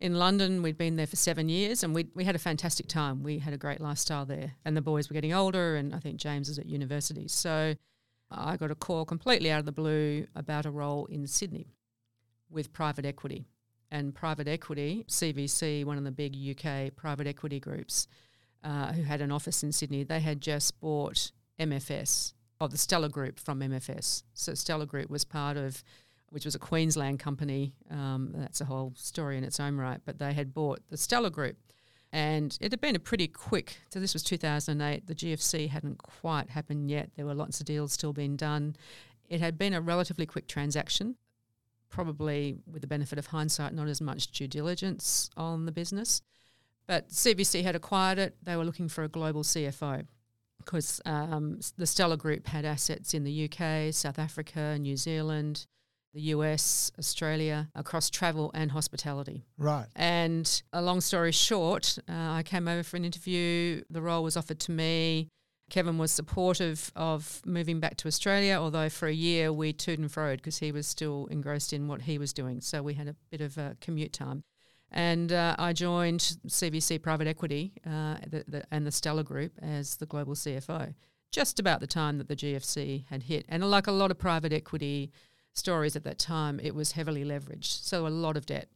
In London, we'd been there for seven years and we we had a fantastic time. We had a great lifestyle there. And the boys were getting older, and I think James is at university. So I got a call completely out of the blue about a role in Sydney with private equity. And private equity, CVC, one of the big UK private equity groups, uh, who had an office in Sydney, they had just bought MFS, of the Stellar Group from MFS. So Stellar Group was part of, which was a Queensland company. Um, that's a whole story in its own right. But they had bought the Stellar Group, and it had been a pretty quick. So this was 2008. The GFC hadn't quite happened yet. There were lots of deals still being done. It had been a relatively quick transaction. Probably, with the benefit of hindsight, not as much due diligence on the business. But CVC had acquired it. They were looking for a global CFO because um, the Stellar Group had assets in the UK, South Africa, New Zealand, the US, Australia, across travel and hospitality. Right. And a long story short, uh, I came over for an interview. The role was offered to me. Kevin was supportive of moving back to Australia, although for a year we toed and froed because he was still engrossed in what he was doing. So we had a bit of a commute time. And uh, I joined CVC Private Equity uh, the, the, and the Stellar Group as the global CFO, just about the time that the GFC had hit. And like a lot of private equity stories at that time, it was heavily leveraged, so a lot of debt.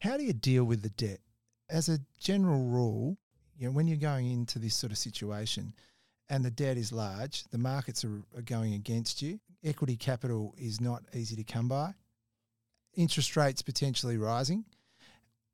How do you deal with the debt? As a general rule, you know, when you're going into this sort of situation and the debt is large, the markets are, are going against you, equity capital is not easy to come by, interest rates potentially rising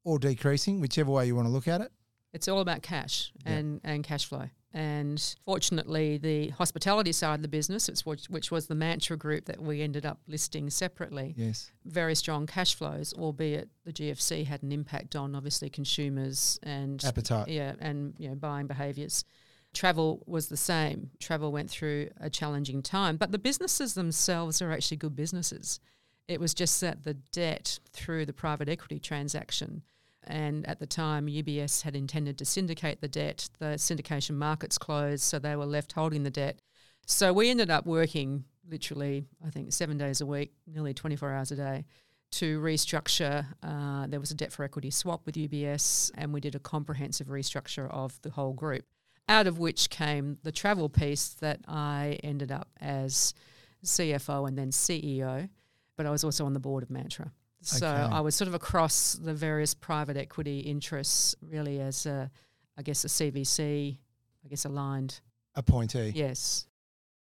or decreasing, whichever way you want to look at it. It's all about cash and, and cash flow. And fortunately, the hospitality side of the business, which, which was the Mantra Group that we ended up listing separately, yes, very strong cash flows. Albeit the GFC had an impact on obviously consumers and appetite, yeah, and you know buying behaviours. Travel was the same. Travel went through a challenging time, but the businesses themselves are actually good businesses. It was just that the debt through the private equity transaction, and at the time UBS had intended to syndicate the debt. The syndication markets closed, so they were left holding the debt. So we ended up working literally, I think, seven days a week, nearly 24 hours a day to restructure. Uh, there was a debt for equity swap with UBS, and we did a comprehensive restructure of the whole group, out of which came the travel piece that I ended up as CFO and then CEO but I was also on the board of Mantra. So Okay. I was sort of across the various private equity interests, really as a, I guess, a CVC, I guess, aligned. appointee. Yes.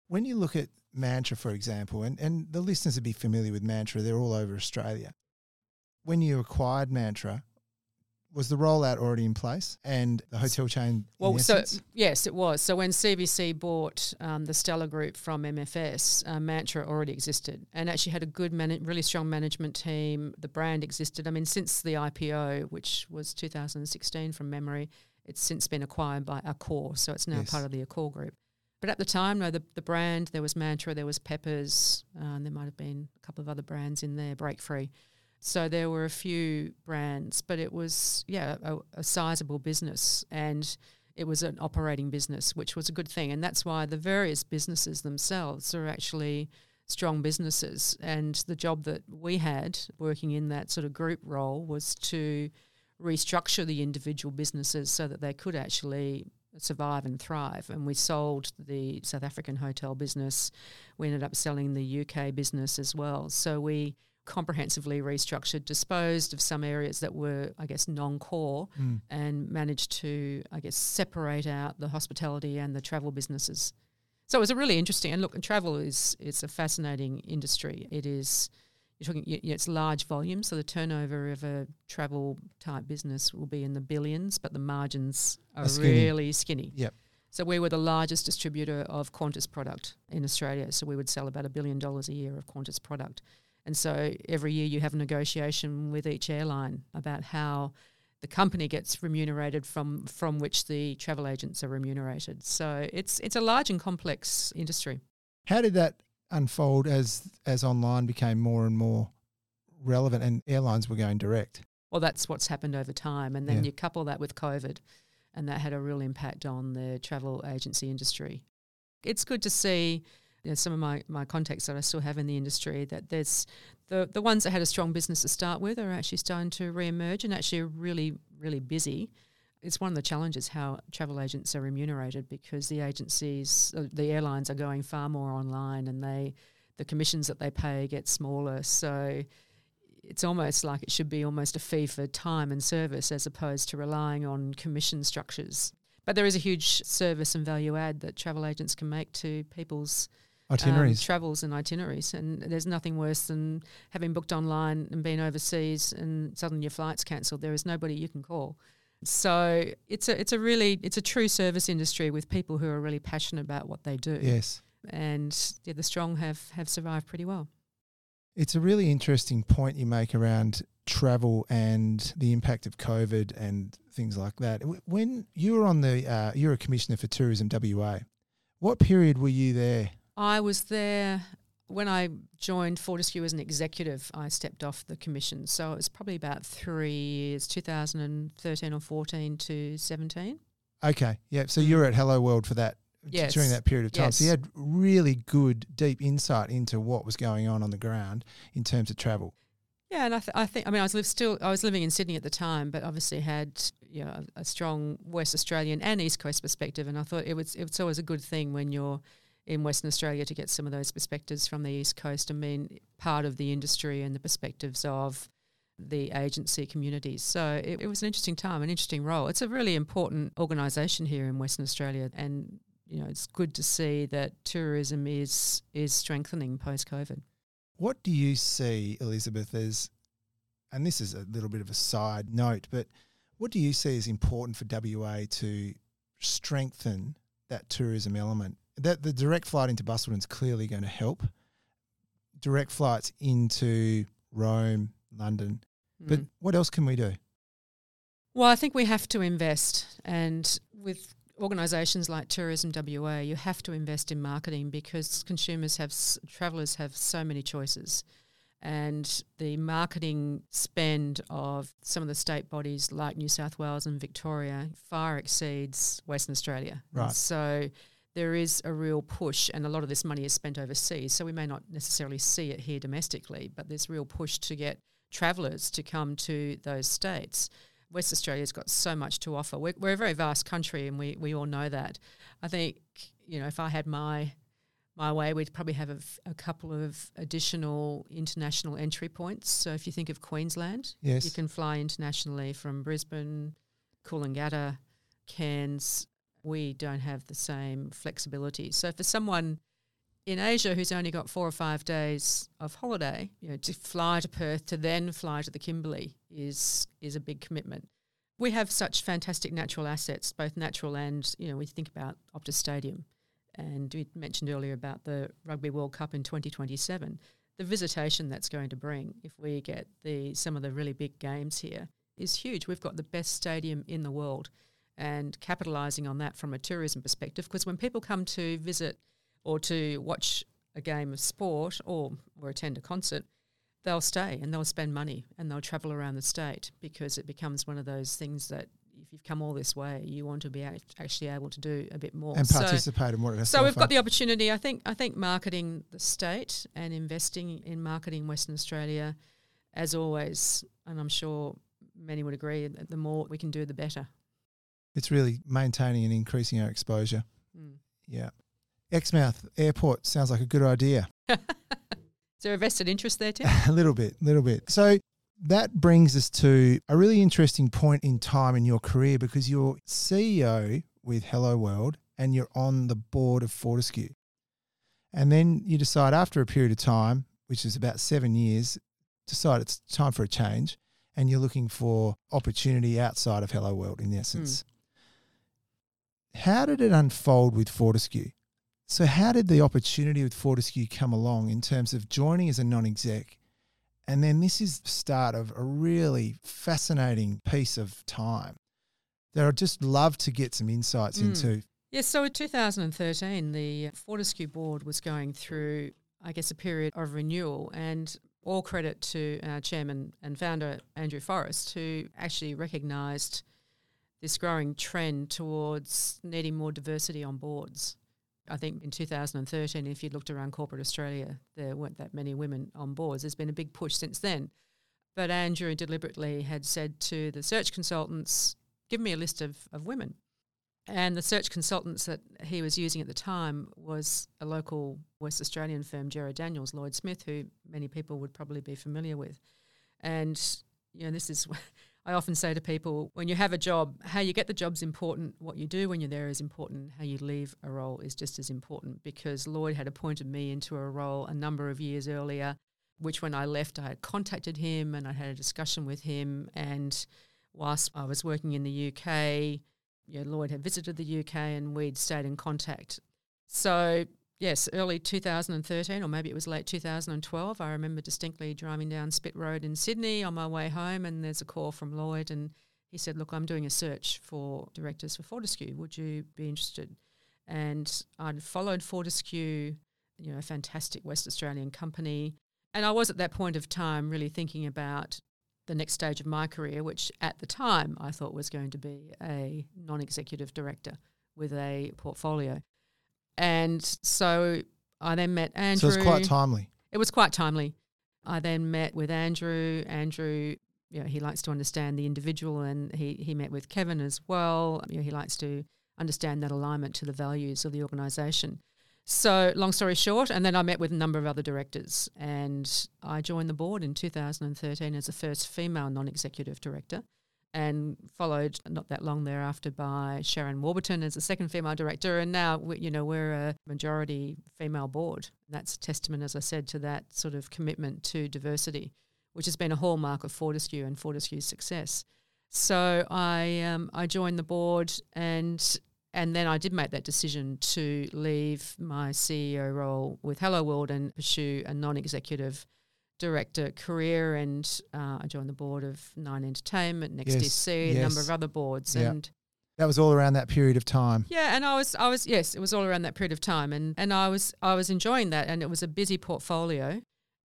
When you look at Mantra, for example, and, and the listeners would be familiar with Mantra, they're all over Australia. When you acquired Mantra, was the rollout already in place and the hotel chain? Well, so essence? yes, it was. So when CVC bought um, the Stellar Group from MFS, uh, Mantra already existed and actually had a good, man- really strong management team. The brand existed. I mean, since the IPO, which was 2016 from memory, it's since been acquired by Accor, so it's now Yes. part of the Accor Group. But at the time, no, the, the brand, there was Mantra, there was Peppers, uh, and there might have been a couple of other brands in there, Break Free. So there were a few brands, but it was, yeah, a, a sizable business and it was an operating business, which was a good thing. And that's why the various businesses themselves are actually strong businesses. And the job that we had working in that sort of group role was to restructure the individual businesses so that they could actually survive and thrive. And we sold the South African hotel business. We ended up selling the UK business as well. So we comprehensively restructured, disposed of some areas that were, I guess, non core Mm. and managed to, I guess, separate out the hospitality and the travel businesses. So it was a really interesting and look, travel is it's a fascinating industry. It is you're talking it's large volume, so the turnover of a travel type business will be in the billions, but the margins are Are skinny. really skinny. Yep. So we were the largest distributor of Qantas product in Australia. So we would sell about a billion dollars a year of Qantas product. And so every year you have a negotiation with each airline about how the company gets remunerated from from which the travel agents are remunerated. So it's it's a large and complex industry. How did that unfold as as online became more and more relevant and airlines were going direct? Well, that's what's happened over time, and then Yeah. you couple that with COVID, and that had a real impact on the travel agency industry. It's good to see you know, some of my, my contacts that I still have in the industry that there's the the ones that had a strong business to start with are actually starting to re-emerge and actually are really really busy. It's one of the challenges how travel agents are remunerated because the agencies, uh, the airlines are going far more online and they the commissions that they pay get smaller. So it's almost like it should be almost a fee for time and service as opposed to relying on commission structures. But there is a huge service and value add that travel agents can make to people's Itineraries. um, travels and itineraries. And there's nothing worse than having booked online and been overseas and suddenly your flight's cancelled. There is nobody you can call. So it's a it's a really it's a true service industry with people who are really passionate about what they do. yes. And yeah, the strong have have survived pretty well. It's a really interesting point you make around travel and the impact of COVID and things like that. When you were on the, uh, you're a commissioner for tourism WA. What period were you there? I was there when I joined Fortescue as an executive. I stepped off the commission, so it was probably about three years, 2013 or 14 to 17. Okay, yeah. So mm. you were at Hello World for that Yes. during that period of time. So you had really good, deep insight into what was going on on the ground in terms of travel. Yeah, and I, th- I think I mean I was still I was living in Sydney at the time, but obviously had you know a, a strong West Australian and East Coast perspective, and I thought it was it's always a good thing when you're in Western Australia to get some of those perspectives from the East Coast and being part of the industry and the perspectives of the agency communities. So it, it was an interesting time, an interesting role. It's a really important organisation here in Western Australia, and you know it's good to see that tourism is is strengthening post COVID. What do you see, Elizabeth, as, and this is a little bit of a side note, but what do you see as important for WA to strengthen that tourism element? That the direct flight into Busselton is clearly going to help. Direct flights into Rome, London, but Mm. what else can we do? Well, I think we have to invest, and with organisations like Tourism WA, you have to invest in marketing because consumers have, travellers have so many choices, and the marketing spend of some of the state bodies like New South Wales and Victoria far exceeds Western Australia. And Right. So there is a real push, and a lot of this money is spent overseas. So we may not necessarily see it here domestically, but there's real push to get travellers to come to those states. West Australia's got so much to offer. We're, we're a very vast country, and we, we all know that. I think you know if I had my my way, we'd probably have a couple of additional international entry points. So if you think of Queensland, Yes. you can fly internationally from Brisbane, Coolangatta, Cairns. We don't have the same flexibility. So for someone in Asia who's only got four or five days of holiday, you know, to fly to Perth to then fly to the Kimberley is is a big commitment. We have such fantastic natural assets, both natural and you know, we think about Optus Stadium, and we mentioned earlier about the Rugby World Cup in 2027. The visitation that's going to bring if we get the some of the really big games here is huge. We've got the best stadium in the world, and capitalising on that from a tourism perspective, because when people come to visit or to watch a game of sport or, or attend a concert, they'll stay and they'll spend money and they'll travel around the state because it becomes one of those things that if you've come all this way, you want to be actually able to do a bit more. and So- participate in what it has so we've got the opportunity. I think. I think marketing the state and investing in marketing Western Australia, as always, and I'm sure many would agree that the more we can do, the better. It's really maintaining and increasing our exposure. Mm. Yeah. Exmouth Airport sounds like a good idea. Is there a vested interest there, Tim? a little bit, little bit. So that brings us to a really interesting point in time in your career because you're CEO with Hello World and you're on the board of Fortescue. And then you decide after a period of time, which is about seven years, decide it's time for a change and you're looking for opportunity outside of Hello World in essence. How did it unfold with Fortescue? So, how did the opportunity with Fortescue come along in terms of joining as a non exec? And then this is the start of a really fascinating piece of time that I'd just love to get some insights Mm. into. Yes, so in 2013, the Fortescue board was going through, I guess, a period of renewal, and all credit to our chairman and founder, Andrew Forrest, who actually recognised this growing trend towards needing more diversity on boards. I think in 2013, if you looked around corporate Australia, there weren't that many women on boards. There's been a big push since then. But Andrew deliberately had said to the search consultants, give me a list of, of women. And the search consultants that he was using at the time was a local West Australian firm, Gerard Daniels, Lloyd Smith, who many people would probably be familiar with. And, you know, this is, I often say to people, when you have a job, how you get the job's important, what you do when you're there is important, how you leave a role is just as important because Lloyd had appointed me into a role a number of years earlier, which when I left, I had contacted him and I had a discussion with him. And whilst I was working in the UK, you know, Lloyd had visited the UK and we'd stayed in contact. So, yes, early 2013, or maybe it was late 2012, I remember distinctly driving down Spit Road in Sydney on my way home, and there's a call from Lloyd, and he said, Look, I'm doing a search for directors for Fortescue. Would you be interested? And I'd followed Fortescue, you know, a fantastic West Australian company. And I was at that point of time really thinking about the next stage of my career, which at the time I thought was going to be a non executive director with a portfolio. And so I then met Andrew. So it's quite timely. It was quite timely. I then met with Andrew. Andrew, you know, he likes to understand the individual, and he, he met with Kevin as well. You know, he likes to understand that alignment to the values of the organisation. So, long story short, and then I met with a number of other directors, and I joined the board in 2013 as the first female non executive director, and followed not that long thereafter by Sharon Warburton as the second female director. And now, we, you know, we're a majority female board. That's a testament, as I said, to that sort of commitment to diversity, which has been a hallmark of Fortescue and Fortescue's success. So I um, I joined the board and and then I did make that decision to leave my CEO role with Hello World and pursue a non executive director career. And uh, I joined the board of Nine Entertainment, Next Yes, DC, a number of other boards. Yeah. And That was all around that period of time. yeah, and I was, I was, yes, it was all around that period of time, and and I was, I was enjoying that, and it was a busy portfolio,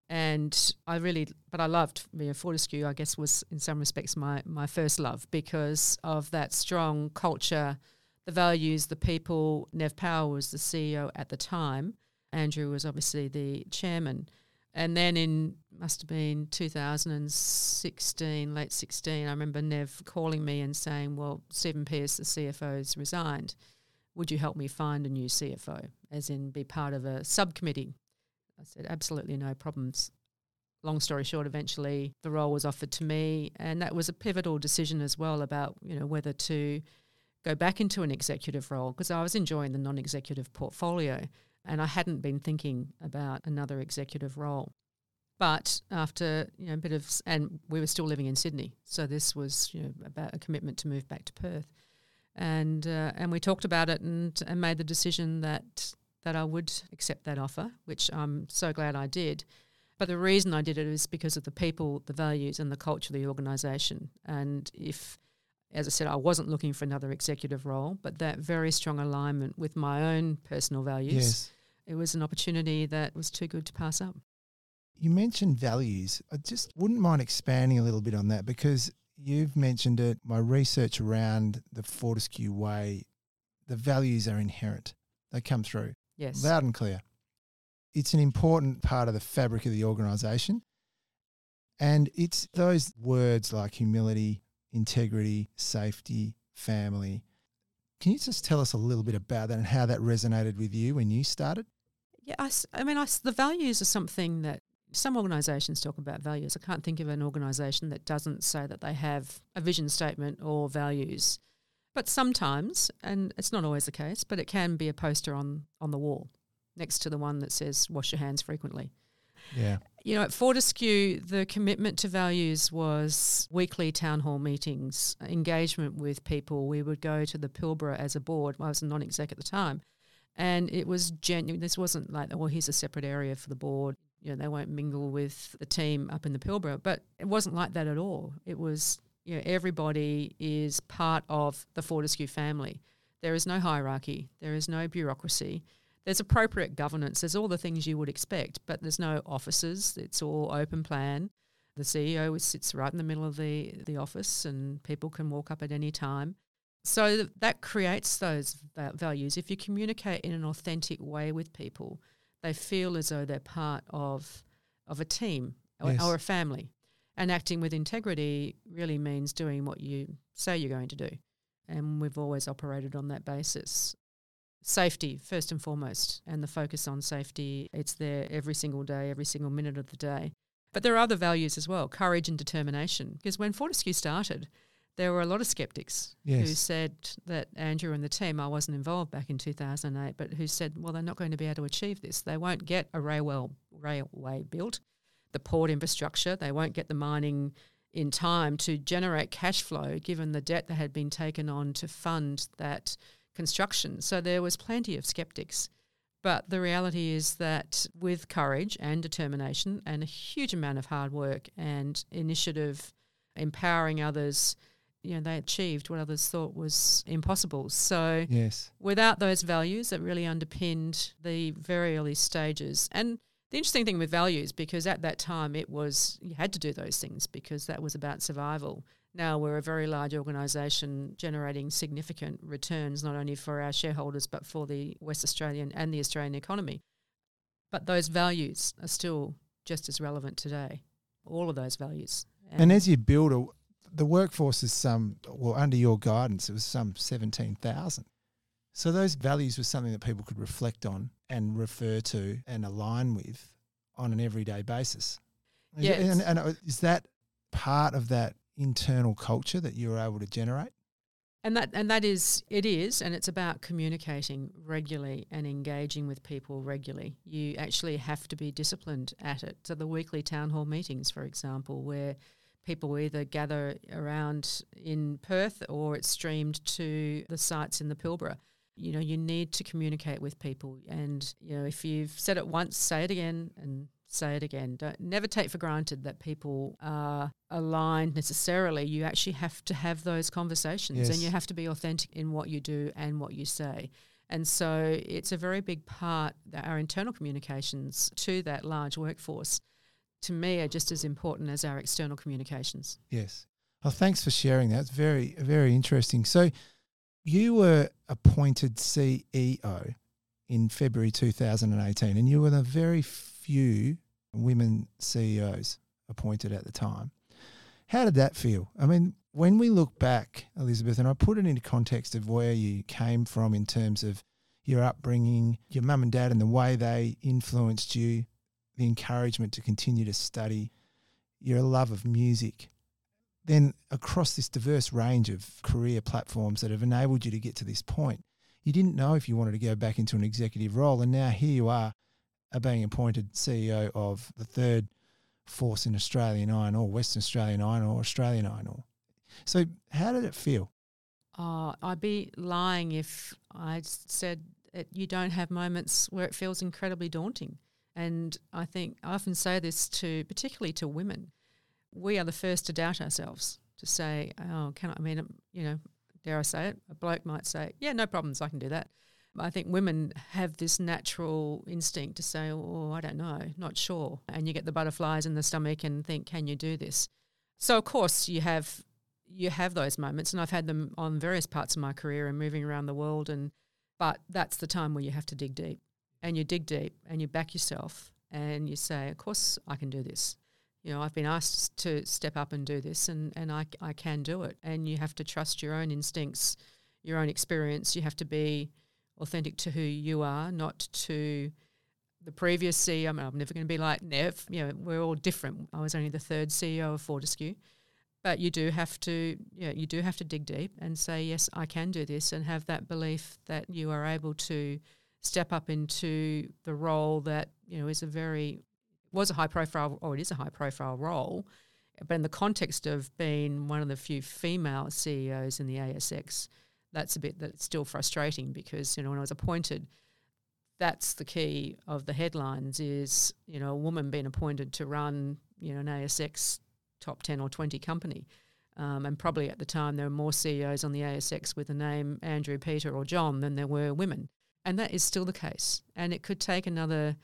and I really, but I loved you know, Fortescue. I guess was in some respects my my first love because of that strong culture, the values, the people. Nev Power was the CEO at the time. Andrew was obviously the chairman. And then in must have been 2016, late 16, I remember Nev calling me and saying, "Well, Stephen Pearce, the CFO, has resigned. Would you help me find a new CFO, as in be part of a subcommittee?" I said, "Absolutely no problems." Long story short, eventually the role was offered to me, and that was a pivotal decision as well about you know whether to go back into an executive role because I was enjoying the non-executive portfolio and I hadn't been thinking about another executive role. But after you know a bit of, and we were still living in Sydney, so this was you know about a commitment to move back to Perth, and uh, and we talked about it and and made the decision that that I would accept that offer, which I'm so glad I did. But the reason I did it is because of the people, the values, and the culture of the organisation. And if, as I said, I wasn't looking for another executive role, but that very strong alignment with my own personal values Yes. It was an opportunity that was too good to pass up. You mentioned values. I just wouldn't mind expanding a little bit on that because you've mentioned it. My research around the Fortescue Way, the values are inherent. They come through Yes. loud and clear. It's an important part of the fabric of the organisation. And it's those words like humility, integrity, safety, family. Can you just tell us a little bit about that and how that resonated with you when you started? Yeah, I, s- I mean, I s the values are something that some organisations talk about values. I can't think of an organisation that doesn't say that they have a vision statement or values. But sometimes, and it's not always the case, but it can be a poster on, on the wall next to the one that says wash your hands frequently. Yeah. You know, at Fortescue, the commitment to values was weekly town hall meetings, engagement with people. We would go to the Pilbara as a board. I was a non exec at the time. And it was genuine. This wasn't like, well, here's a separate area for the board. You know, they won't mingle with the team up in the Pilbara. But it wasn't like that at all. It was, you know, everybody is part of the Fortescue family. There is no hierarchy, there is no bureaucracy there's appropriate governance. There's all the things you would expect, but there's no offices. It's all open plan. The CEO sits right in the middle of the, the office, and people can walk up at any time. So that creates those values. If you communicate in an authentic way with people, they feel as though they're part of of a team or, Yes. or a family. And acting with integrity really means doing what you say you're going to do. And we've always operated on that basis. Safety, first and foremost, and the focus on safety, it's there every single day, every single minute of the day. But there are other values as well courage and determination. Because when Fortescue started, there were a lot of skeptics who said that Andrew and the team, I wasn't involved back in 2008, but who said, well, they're not going to be able to achieve this. They won't get a railway, railway built, the port infrastructure, they won't get the mining in time to generate cash flow given the debt that had been taken on to fund that construction. So there was plenty of skeptics. But the reality is that with courage and determination and a huge amount of hard work and initiative, empowering others, you know, they achieved what others thought was impossible. So Yes. without those values that really underpinned the very early stages. And the interesting thing with values, because at that time it was, you had to do those things because that was about survival. Now we're a very large organisation generating significant returns, not only for our shareholders, but for the West Australian and the Australian economy. But those values are still just as relevant today, all of those values. And as you build a, the workforce is some, well, under your guidance, it was some 17,000. So those values were something that people could reflect on and refer to and align with on an everyday basis. It- and, and uh, is that part of that internal culture that you were able to generate? And that and that is it is, and it's about communicating regularly and engaging with people regularly. You actually have to be disciplined at it. So the weekly town hall meetings, for example, where people either gather around in Perth or it's streamed to the sites in the Pilbara. You know, you need to communicate with people, and you know, if you've said it once, say it again, and say it again. Don't never take for granted that people are aligned necessarily. You actually have to have those conversations, Yes. and you have to be authentic in what you do and what you say. And so, it's a very big part that our internal communications to that large workforce, to me, are just as important as our external communications. Yes. Well, thanks for sharing that. It's very, very interesting. So, you were appointed CEO in February 2018, and you were the very few women CEOs appointed at the time. How did that feel? I mean, when we look back, Elizabeth, and I put it into context of where you came from in terms of your upbringing, your mum and dad, and the way they influenced you, the encouragement to continue to study, your love of music, then across this diverse range of career platforms that have enabled you to get to this point, you didn't know if you wanted to go back into an executive role. And now here you are, are being appointed CEO of the third force in Australian iron ore, Western Australian iron ore, Australian iron ore. So, how did it feel? Oh, I'd be lying if I said it, you don't have moments where it feels incredibly daunting. And I think I often say this to, particularly to women, we are the first to doubt ourselves to say, "Oh, can I?" I mean, um, you know, dare I say it? A bloke might say, "Yeah, no problems, I can do that." But I think women have this natural instinct to say, "Oh, I don't know, not sure," and you get the butterflies in the stomach and think, "Can you do this?" So of course you have you have those moments, and I've had them on various parts of my career and moving around the world. And but that's the time where you have to dig deep, and you dig deep, and you back yourself, and you say, "Of course, I can do this." You know, I've been asked to step up and do this, and and I I can do it. And you have to trust your own instincts, your own experience. You have to be authentic to who you are, not to the previous CEO. I mean, I'm never going to be like Nev. You know, we're all different. I was only the third CEO of Fortescue but you do have to yeah you do have to dig deep and say yes I can do this and have that belief that you are able to step up into the role that you know is a very was a high profile or it is a high profile role but in the context of being one of the few female CEOs in the ASX that's a bit that's still frustrating because you know when I was appointed that's the key of the headlines is you know a woman being appointed to run you know an ASX top 10 or 20 company. Um, and probably at the time, there were more CEOs on the ASX with the name Andrew, Peter, or John than there were women. And that is still the case. And it could take another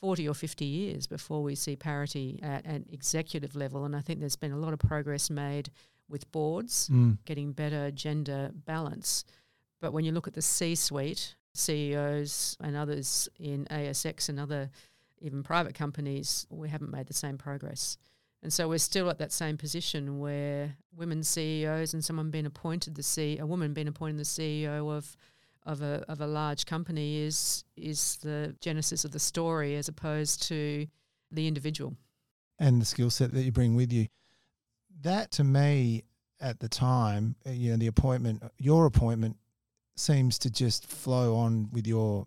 40 or 50 years before we see parity at an executive level. And I think there's been a lot of progress made with boards, Mm. getting better gender balance. But when you look at the C suite, CEOs and others in ASX and other even private companies, we haven't made the same progress. And so we're still at that same position where women CEOs and someone being appointed the C, a woman being appointed the CEO of of a of a large company is is the genesis of the story as opposed to the individual. and the skill set that you bring with you. That to me at the time, uh, you know, the appointment, your appointment seems to just flow on with your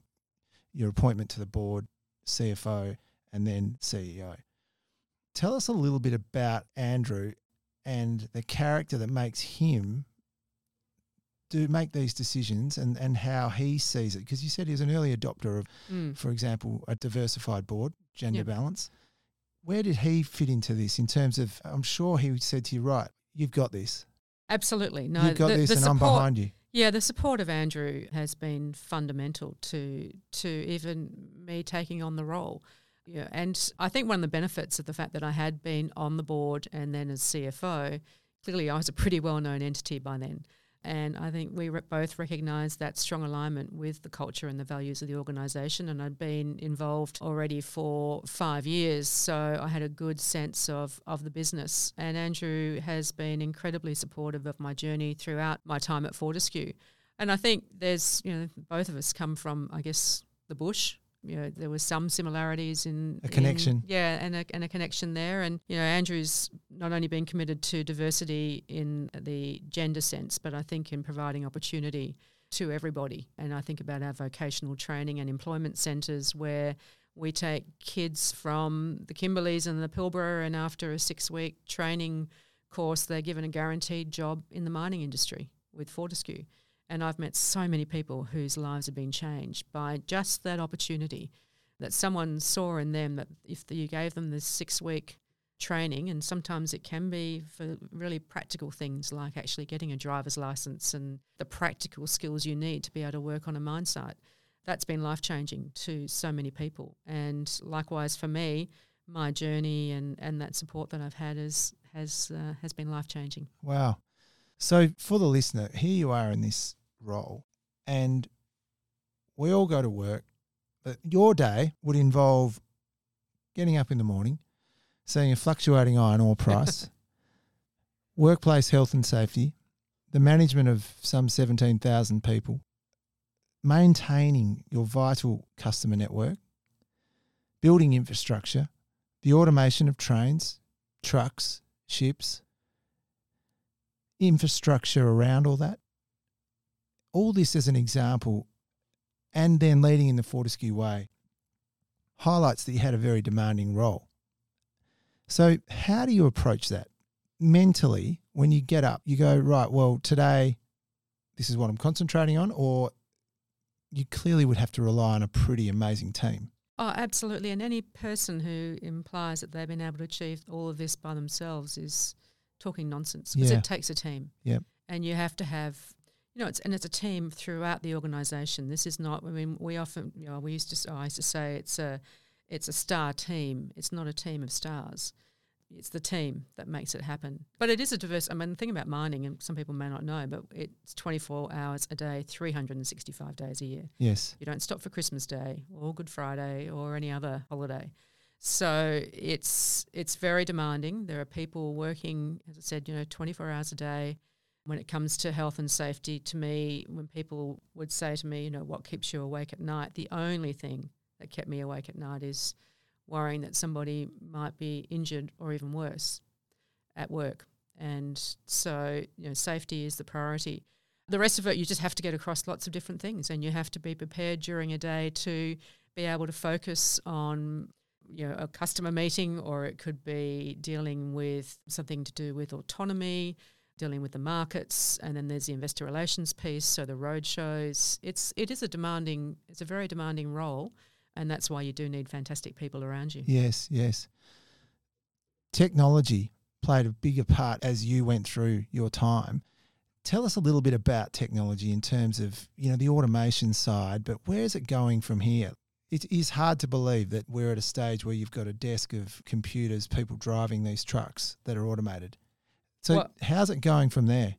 your appointment to the board, CFO, and then CEO. Tell us a little bit about Andrew and the character that makes him do make these decisions and, and how he sees it. Because you said he was an early adopter of Mm. for example, a diversified board, gender Yep. balance. Where did he fit into this in terms of? I'm sure he said to you, right, you've got this. Absolutely. No, you've got the, this, the and I'm behind you. Yeah, the support of Andrew has been fundamental to to even me taking on the role. Yeah, and I think one of the benefits of the fact that I had been on the board and then as CFO, clearly I was a pretty well known entity by then. And I think we re- both recognised that strong alignment with the culture and the values of the organisation. And I'd been involved already for five years, so I had a good sense of, of the business. And Andrew has been incredibly supportive of my journey throughout my time at Fortescue. And I think there's, you know, both of us come from, I guess, the bush. You know, there were some similarities in A in- connection. yeah, and a, and a connection there. And you know, Andrew's not only been committed to diversity in the gender sense, but I think in providing opportunity to everybody. And I think about our vocational training and employment centres where we take kids from the Kimberleys and the Pilbara, and after a six-week training course, they're given a guaranteed job in the mining industry with Fortescue. And I've met so many people whose lives have been changed by just that opportunity that someone saw in them that if you gave them this six week training, and sometimes it can be for really practical things like actually getting a driver's license and the practical skills you need to be able to work on a mine site. That's been life changing to so many people. And likewise for me, my journey and, and that support that I've had is, has, uh, has been life changing. Wow. So for the listener, here you are in this role, and we all go to work. But your day would involve getting up in the morning, seeing a fluctuating iron ore price, workplace health and safety, the management of some 17,000 people, maintaining your vital customer network, building infrastructure, the automation of trains, trucks, ships, infrastructure around all that. All this as an example, and then leading in the Fortescue way, highlights that you had a very demanding role. So, how do you approach that mentally when you get up? You go, right, well, today, this is what I'm concentrating on, or you clearly would have to rely on a pretty amazing team. Oh, absolutely. And any person who implies that they've been able to achieve all of this by themselves is talking nonsense because Yeah. it takes a team. Yep. And you have to have, you know, it's and it's a team throughout the organisation. This is not. I mean, we often, you know, we used to. s- I used to say it's a, it's a star team. It's not a team of stars. It's the team that makes it happen. But it is a diverse. I mean, the thing about mining, and some people may not know, but it's 24 hours a day, 365 days a year. Yes. You don't stop for Christmas Day or Good Friday or any other holiday. So it's it's very demanding. There are people working, as I said, you know, 24 hours a day. When it comes to health and safety, to me, when people would say to me, you know, what keeps you awake at night, the only thing that kept me awake at night is worrying that somebody might be injured or even worse at work. And so, you know, safety is the priority. The rest of it, you just have to get across lots of different things, and you have to be prepared during a day to be able to focus on, you know, a customer meeting, or it could be dealing with something to do with autonomy, dealing with the markets, and then there's the investor relations piece. So the road shows. It's it is a demanding. It's a very demanding role, and that's why you do need fantastic people around you. Yes, yes. Technology played a bigger part as you went through your time. Tell us a little bit about technology in terms of, you know, the automation side, but where is it going from here? It is hard to believe that we're at a stage where you've got a desk of computers, people driving these trucks that are automated. So Well- how's it going from there?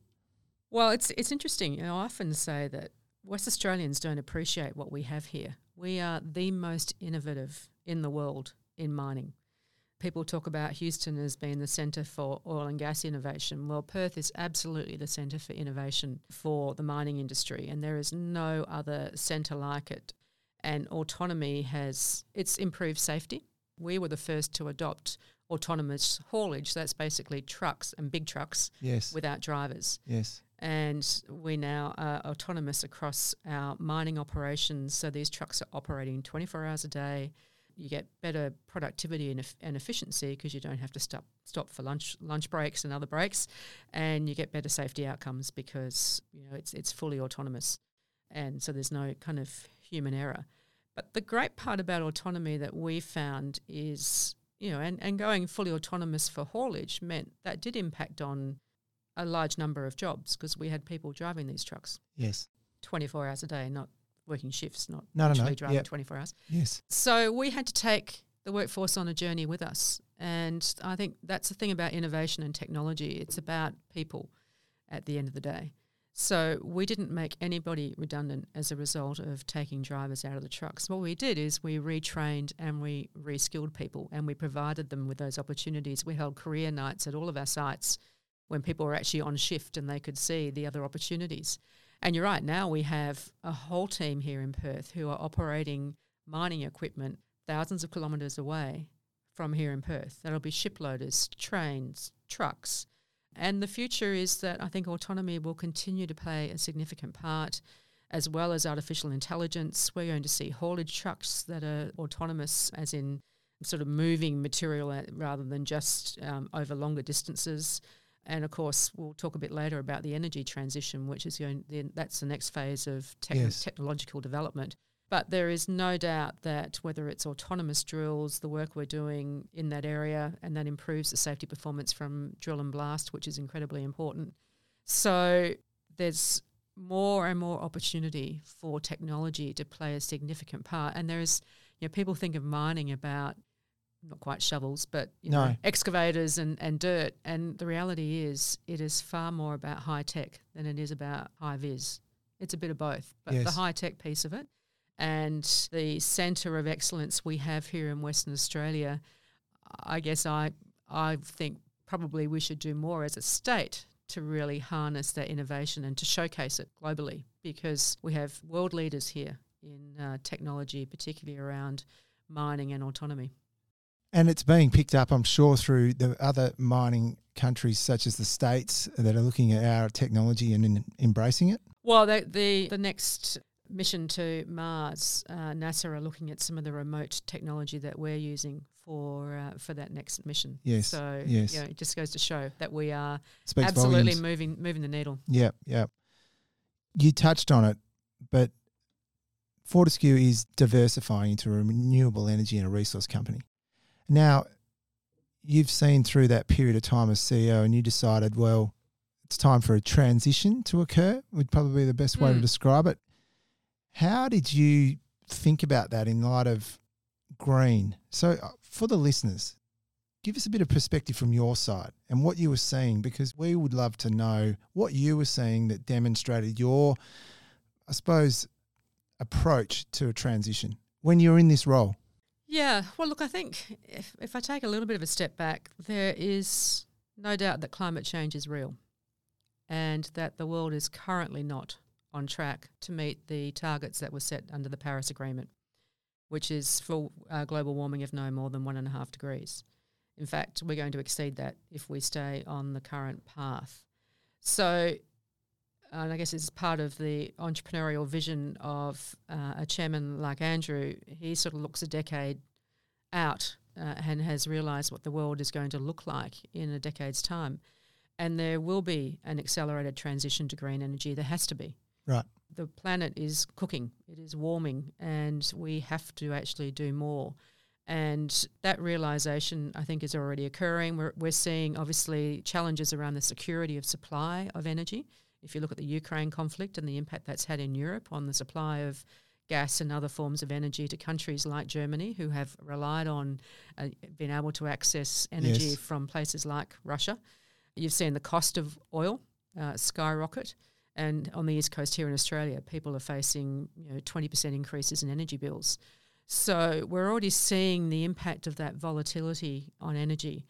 Well, it's it's interesting. You know, I often say that West Australians don't appreciate what we have here. We are the most innovative in the world in mining. People talk about Houston as being the centre for oil and gas innovation. Well, Perth is absolutely the centre for innovation for the mining industry, and there is no other centre like it. And autonomy has it's improved safety. We were the first to adopt autonomous haulage. That's basically trucks and big trucks Yes. without drivers yes. and we now are autonomous across our mining operations. So these trucks are operating 24 hours a day. You get better productivity and, eff- and efficiency because you don't have to stop stop for lunch lunch breaks and other breaks, and you get better safety outcomes because you know it's it's fully autonomous, and so there's no kind of human error. But the great part about autonomy that we found is you know, and, and going fully autonomous for haulage meant that did impact on a large number of jobs because we had people driving these trucks Yes. 24 hours a day, not working shifts, not No, no, no. literally driving Yep. 24 hours. Yes. So we had to take the workforce on a journey with us. And I think that's the thing about innovation and technology. It's about people at the end of the day. So we didn't make anybody redundant as a result of taking drivers out of the trucks. What we did is we retrained and we reskilled people and we provided them with those opportunities. We held career nights at all of our sites when people were actually on shift and they could see the other opportunities. And you're right, now we have a whole team here in Perth who are operating mining equipment thousands of kilometres away from here in Perth. That'll be shiploaders, trains, trucks. And the future is that I think autonomy will continue to play a significant part, as well as artificial intelligence. We're going to see haulage trucks that are autonomous, as in sort of moving material rather than just um, over longer distances. And of course, we'll talk a bit later about the energy transition, which is going. That's the next phase of techn Yes. technological development. But there is no doubt that whether it's autonomous drills, the work we're doing in that area, and that improves the safety performance from drill and blast, which is incredibly important. So there's more and more opportunity for technology to play a significant part. And there's, you know, people think of mining about not quite shovels, but you know, excavators and, and dirt. And the reality is, it is far more about high tech than it is about high vis. It's a bit of both, but the high tech piece of it and the centre of excellence we have here in Western Australia, I guess I I think probably we should do more as a state to really harness that innovation and to showcase it globally because we have world leaders here in uh, technology, particularly around mining and autonomy. And it's being picked up, I'm sure, through the other mining countries such as the States that are looking at our technology and in, embracing it. Well, the, the the next mission to Mars, uh, NASA are looking at some of the remote technology that we're using for uh, for that next mission. Yes, So yes. you know, it just goes to show that we are Speaks absolutely volumes. moving moving the needle. Yeah, yeah. You touched on it, but Fortescue is diversifying into a renewable energy and a resource company. Now, you've seen through that period of time as CEO and you decided, well, it's time for a transition to occur, would probably be the best way to Mm. describe it. How did you think about that in light of green? So, uh, for the listeners, give us a bit of perspective from your side and what you were seeing because we would love to know what you were seeing that demonstrated your i suppose approach to a transition when you're in this role Yeah. Well, look, I think if, if I take a little bit of a step back, there is no doubt that climate change is real and that the world is currently not on track to meet the targets that were set under the Paris Agreement, which is for uh, global warming of no more than one and a half degrees. In fact, we're going to exceed that if we stay on the current path. So, and I guess it's part of the entrepreneurial vision of uh, a chairman like Andrew. He sort of looks a decade out uh, and has realised what the world is going to look like in a decade's time. And there will be an accelerated transition to green energy. There has to be. Right The planet is cooking, it is warming, and we have to actually do more. And that realization, I think, is already occurring. We're, we're seeing obviously challenges around the security of supply of energy. If you look at the Ukraine conflict and the impact that's had in Europe on the supply of gas and other forms of energy to countries like Germany, who have relied on uh, being able to access energy Yes. from places like Russia. You've seen the cost of oil uh, skyrocket. And on the east coast here in Australia, people are facing you know, 20% increases in energy bills. So we're already seeing the impact of that volatility on energy.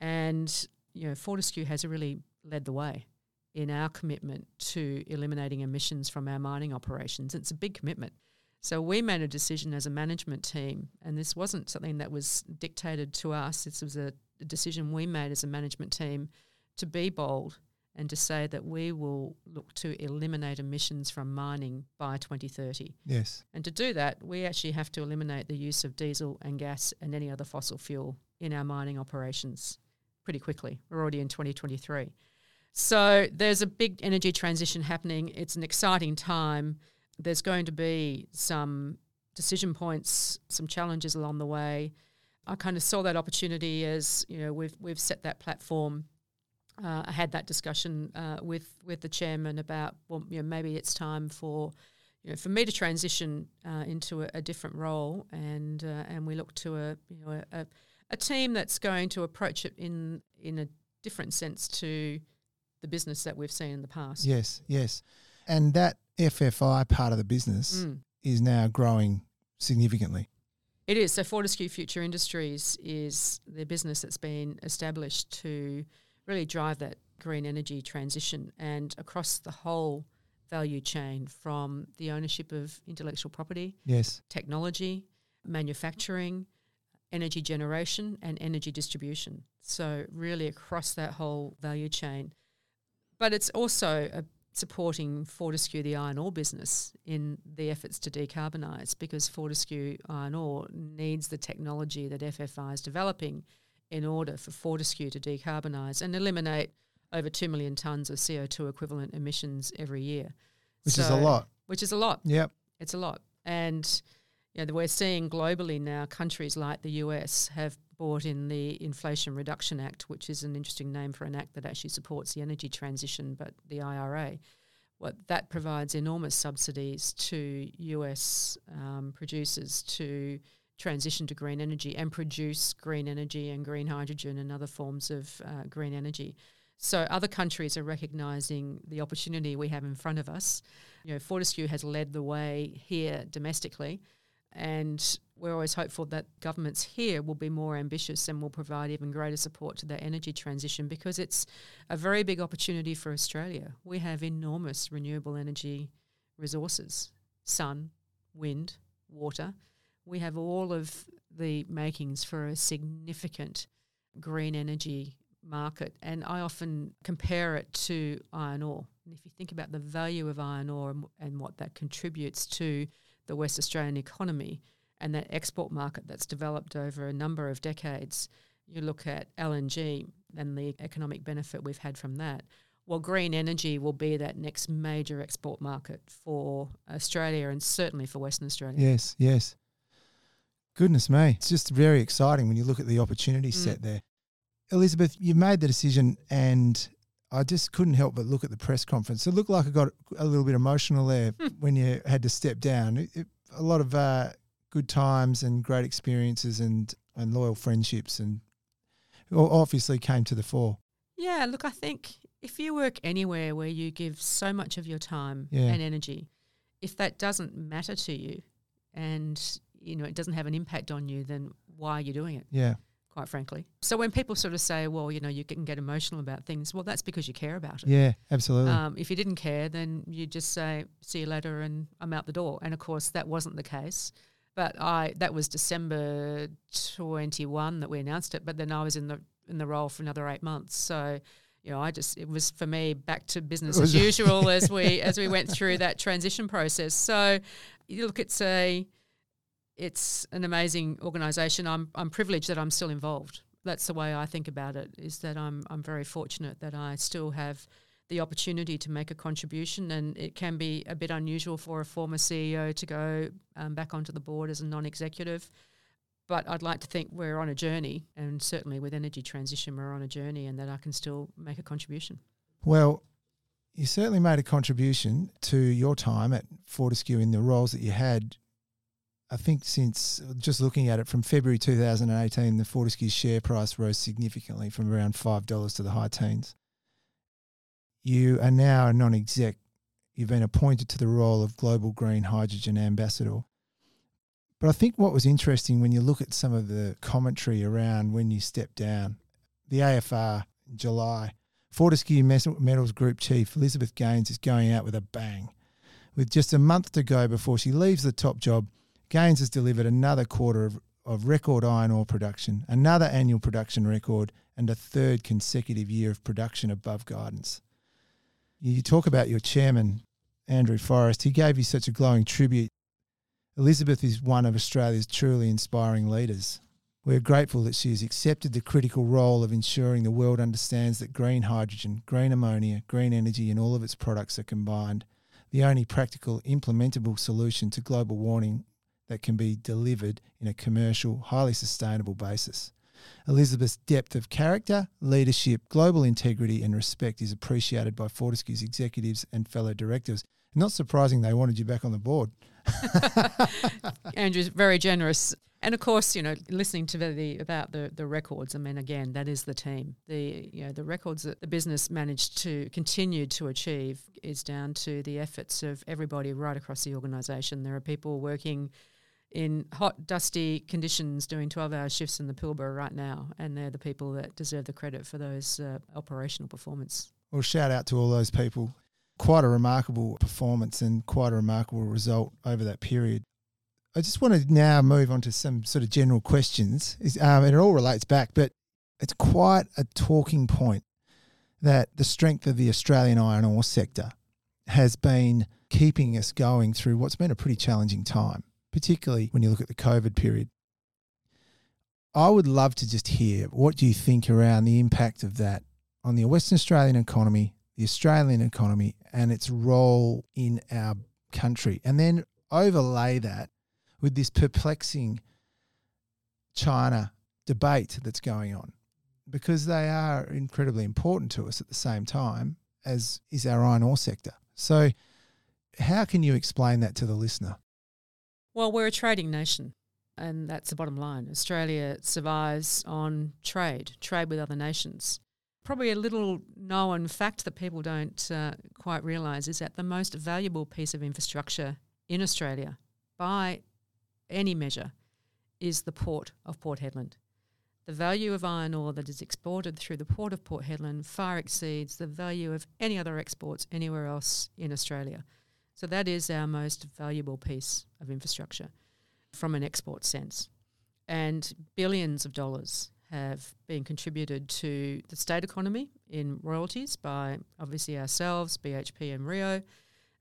And you know, Fortescue has really led the way in our commitment to eliminating emissions from our mining operations. It's a big commitment. So we made a decision as a management team, and this wasn't something that was dictated to us. This was a, a decision we made as a management team to be bold and to say that we will look to eliminate emissions from mining by 2030. Yes. And to do that, we actually have to eliminate the use of diesel and gas and any other fossil fuel in our mining operations pretty quickly. We're already in 2023. So there's a big energy transition happening. It's an exciting time. There's going to be some decision points, some challenges along the way. I kind of saw that opportunity as, you know, we've we've set that platform uh, I had that discussion uh, with with the chairman about well, you know, maybe it's time for you know for me to transition uh, into a, a, different role, and uh, and we look to a you know a, a, team that's going to approach it in in a different sense to the business that we've seen in the past. Yes, yes, and that FFI part of the business mm. is now growing significantly. It is. So Fortescue Future Industries is the business that's been established to really drive that green energy transition and across the whole value chain from the ownership of intellectual property, yes, technology, manufacturing, energy generation, and energy distribution. So really across that whole value chain. But it's also a supporting Fortescue, the iron ore business, in the efforts to decarbonise because Fortescue Iron Ore needs the technology that FFI is developing in order for Fortescue to decarbonise and eliminate over 2 million tonnes of CO2 equivalent emissions every year. Which so, is a lot. Which is a lot. Yep. It's a lot. And you know, we're seeing globally now countries like the US have brought in the Inflation Reduction Act, which is an interesting name for an act that actually supports the energy transition, but the IRA. What that provides enormous subsidies to US um, producers to transition to green energy and produce green energy and green hydrogen and other forms of uh, green energy. So other countries are recognising the opportunity we have in front of us. You know, Fortescue has led the way here domestically, and we're always hopeful that governments here will be more ambitious and will provide even greater support to the energy transition because it's a very big opportunity for Australia. We have enormous renewable energy resources sun, wind, water we have all of the makings for a significant green energy market. And I often compare it to iron ore. And if you think about the value of iron ore and, and what that contributes to the West Australian economy and that export market that's developed over a number of decades, you look at LNG and the economic benefit we've had from that. Well, green energy will be that next major export market for Australia and certainly for Western Australia. Yes, yes. Goodness me. It's just very exciting when you look at the opportunity mm. set there. Elizabeth, you made the decision and I just couldn't help but look at the press conference. It looked like I got a little bit emotional there hmm. when you had to step down. It, it, a lot of uh, good times and great experiences and, and loyal friendships and obviously came to the fore. Yeah, look, I think if you work anywhere where you give so much of your time yeah. and energy, if that doesn't matter to you and you know it doesn't have an impact on you, then why are you doing it? Yeah. Quite frankly. So when people sort of say, well, you know, you can get emotional about things, well, that's because you care about it. Yeah, absolutely. Um, if you didn't care, then you just say, see you later and I'm out the door. And of course, that wasn't the case. But I that was December 21 that we announced it, but then I was in the in the role for another eight months. So you know, I just it was for me back to business as usual as we as we went through that transition process. So you look at say it's an amazing organisation. I'm I'm privileged that I'm still involved. That's the way I think about it. Is that I'm I'm very fortunate that I still have the opportunity to make a contribution, and it can be a bit unusual for a former CEO to go um, back onto the board as a non-executive. But I'd like to think we're on a journey, and certainly with energy transition, we're on a journey, and that I can still make a contribution. Well, you certainly made a contribution to your time at Fortescue in the roles that you had I think since just looking at it from February 2018, the Fortescue share price rose significantly from around $5 to the high teens. you are now a non exec. You've been appointed to the role of Global Green Hydrogen Ambassador. But I think what was interesting when you look at some of the commentary around when you stepped down, the AFR in July, Fortescue Metals Group Chief Elizabeth Gaines is going out with a bang. With just a month to go before she leaves the top job, Gaines has delivered another quarter of, of record iron ore production, another annual production record, and a third consecutive year of production above guidance. You talk about your chairman, Andrew Forrest. He gave you such a glowing tribute Elizabeth is one of Australia's truly inspiring leaders. We are grateful that she has accepted the critical role of ensuring the world understands that green hydrogen, green ammonia, green energy, and all of its products are combined, the only practical, implementable solution to global warming that can be delivered in a commercial, highly sustainable basis. Elizabeth's depth of character, leadership, global integrity, and respect is appreciated by Fortescue's executives and fellow directors. Not surprising they wanted you back on the board. Andrew's very generous. And of course, you know, listening to the about the the records. I mean, again, that is the team. The you know the records that the business managed to continue to achieve is down to the efforts of everybody right across the organisation. There are people working in hot, dusty conditions doing 12 hour shifts in the Pilbara right now, and they're the people that deserve the credit for those uh, operational performance. Well, shout out to all those people quite a remarkable performance and quite a remarkable result over that period. I just want to now move on to some sort of general questions. Um, and it all relates back, but it's quite a talking point that the strength of the Australian iron ore sector has been keeping us going through what's been a pretty challenging time, particularly when you look at the COVID period. I would love to just hear what do you think around the impact of that on the Western Australian economy, the Australian economy and its role in our country. And then overlay that with this perplexing China debate that's going on because they are incredibly important to us at the same time as is our iron ore sector. So, how can you explain that to the listener? Well, we're a trading nation, and that's the bottom line. Australia survives on trade, trade with other nations. Probably a little known fact that people don't uh, quite realise is that the most valuable piece of infrastructure in Australia, by any measure, is the port of Port Hedland. The value of iron ore that is exported through the port of Port Hedland far exceeds the value of any other exports anywhere else in Australia. So that is our most valuable piece of infrastructure from an export sense. And billions of dollars have been contributed to the state economy in royalties by obviously ourselves, BHP and Rio,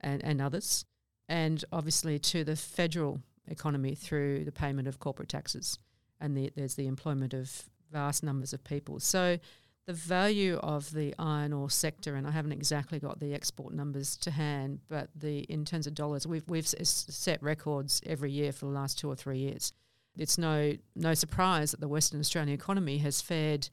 and, and others, and obviously to the federal economy through the payment of corporate taxes. And the, there's the employment of vast numbers of people. So the value of the iron ore sector, and I haven't exactly got the export numbers to hand, but the in terms of dollars, we've we've set records every year for the last two or three years. It's no no surprise that the Western Australian economy has fared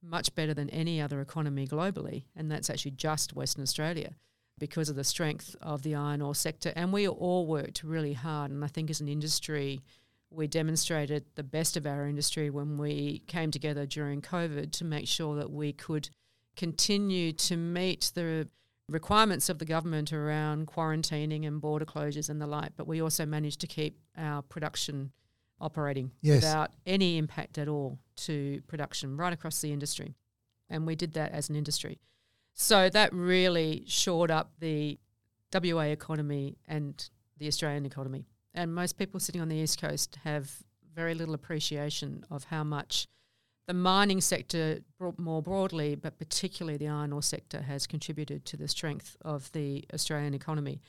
much better than any other economy globally, and that's actually just Western Australia because of the strength of the iron ore sector. And we all worked really hard, and I think as an industry, we demonstrated the best of our industry when we came together during COVID to make sure that we could continue to meet the requirements of the government around quarantining and border closures and the like, but we also managed to keep our production operating yes. without any impact at all to production right across the industry. And we did that as an industry. So that really shored up the WA economy and the Australian economy. And most people sitting on the East Coast have very little appreciation of how much the mining sector more broadly, but particularly the iron ore sector, has contributed to the strength of the Australian economy.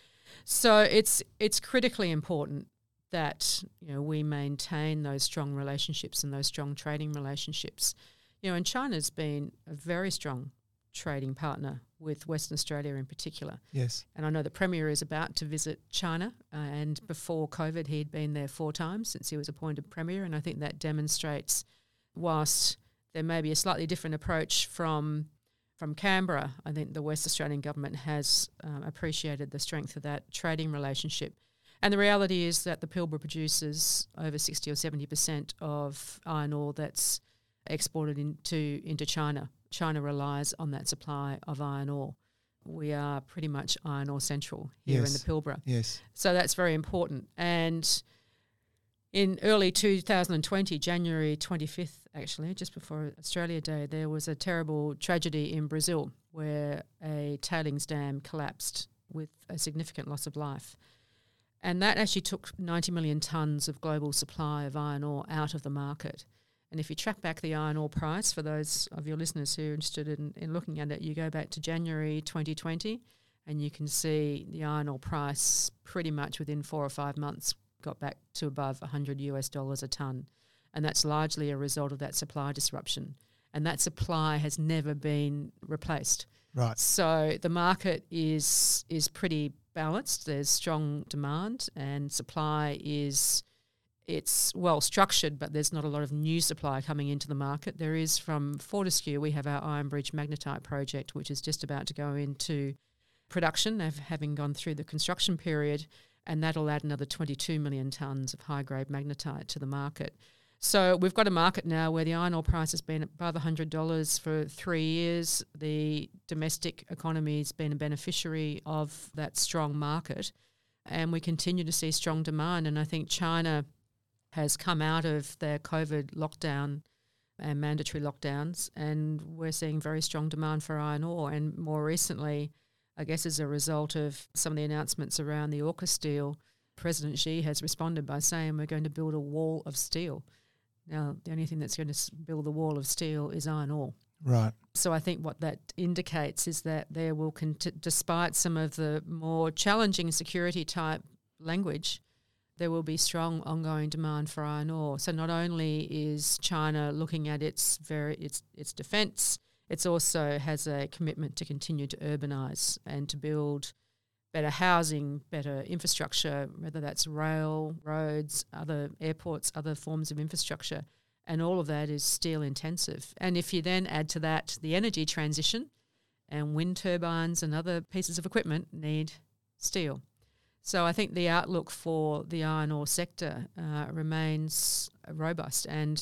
So it's it's critically important that you know we maintain those strong relationships and those strong trading relationships. You know, and China's been a very strong trading partner with Western Australia in particular. Yes. And I know the Premier is about to visit China, uh, and before COVID, he'd been there four times since he was appointed Premier, and I think that demonstrates, whilst there may be a slightly different approach from from Canberra, I think the West Australian government has um, appreciated the strength of that trading relationship and the reality is that the Pilbara produces over 60 or 70% of iron ore that's exported into, into China. China relies on that supply of iron ore. we are pretty much iron ore central here in the Pilbara. Yes. So that's very important. And in early 2020, January 25th, actually, just before Australia Day, there was a terrible tragedy in Brazil where a tailings dam collapsed with a significant loss of life. And that actually took 90 million tonnes of global supply of iron ore out of the market. And if you track back the iron ore price, for those of your listeners who are interested in, in looking at it, you go back to January 2020 and you can see the iron ore price pretty much within four or five months got back to above 100 US dollars a tonne. And that's largely a result of that supply disruption. And that supply has never been replaced. Right. So the market is is pretty balanced. There's strong demand and supply is it's well structured, but there's not a lot of new supply coming into the market. There is from Fortescue, we have our Iron Bridge magnetite project, which is just about to go into production, having gone through the construction period, and that'll add another 22 million tonnes of high grade magnetite to the market. So we've got a market now where the iron ore price has been above $100 for three years. The domestic economy has been a beneficiary of that strong market, and we continue to see strong demand. And I think China has come out of their COVID lockdown and mandatory lockdowns, and we're seeing very strong demand for iron ore. And more recently, I guess as a result of some of the announcements around the AUKUS deal, President Xi has responded by saying we're going to build a wall of steel. Now, the only thing that's going to build the wall of steel is iron ore. Right. So I think what that indicates is that there will, conti- despite some of the more challenging security type language, there will be strong ongoing demand for iron ore. So not only is China looking at its very its its defence, it also has a commitment to continue to urbanise and to build better housing, better infrastructure, whether that's rail, roads, other airports, other forms of infrastructure. And all of that is steel intensive. And if you then add to that the energy transition, and wind turbines and other pieces of equipment need steel. So I think the outlook for the iron ore sector uh, remains robust, and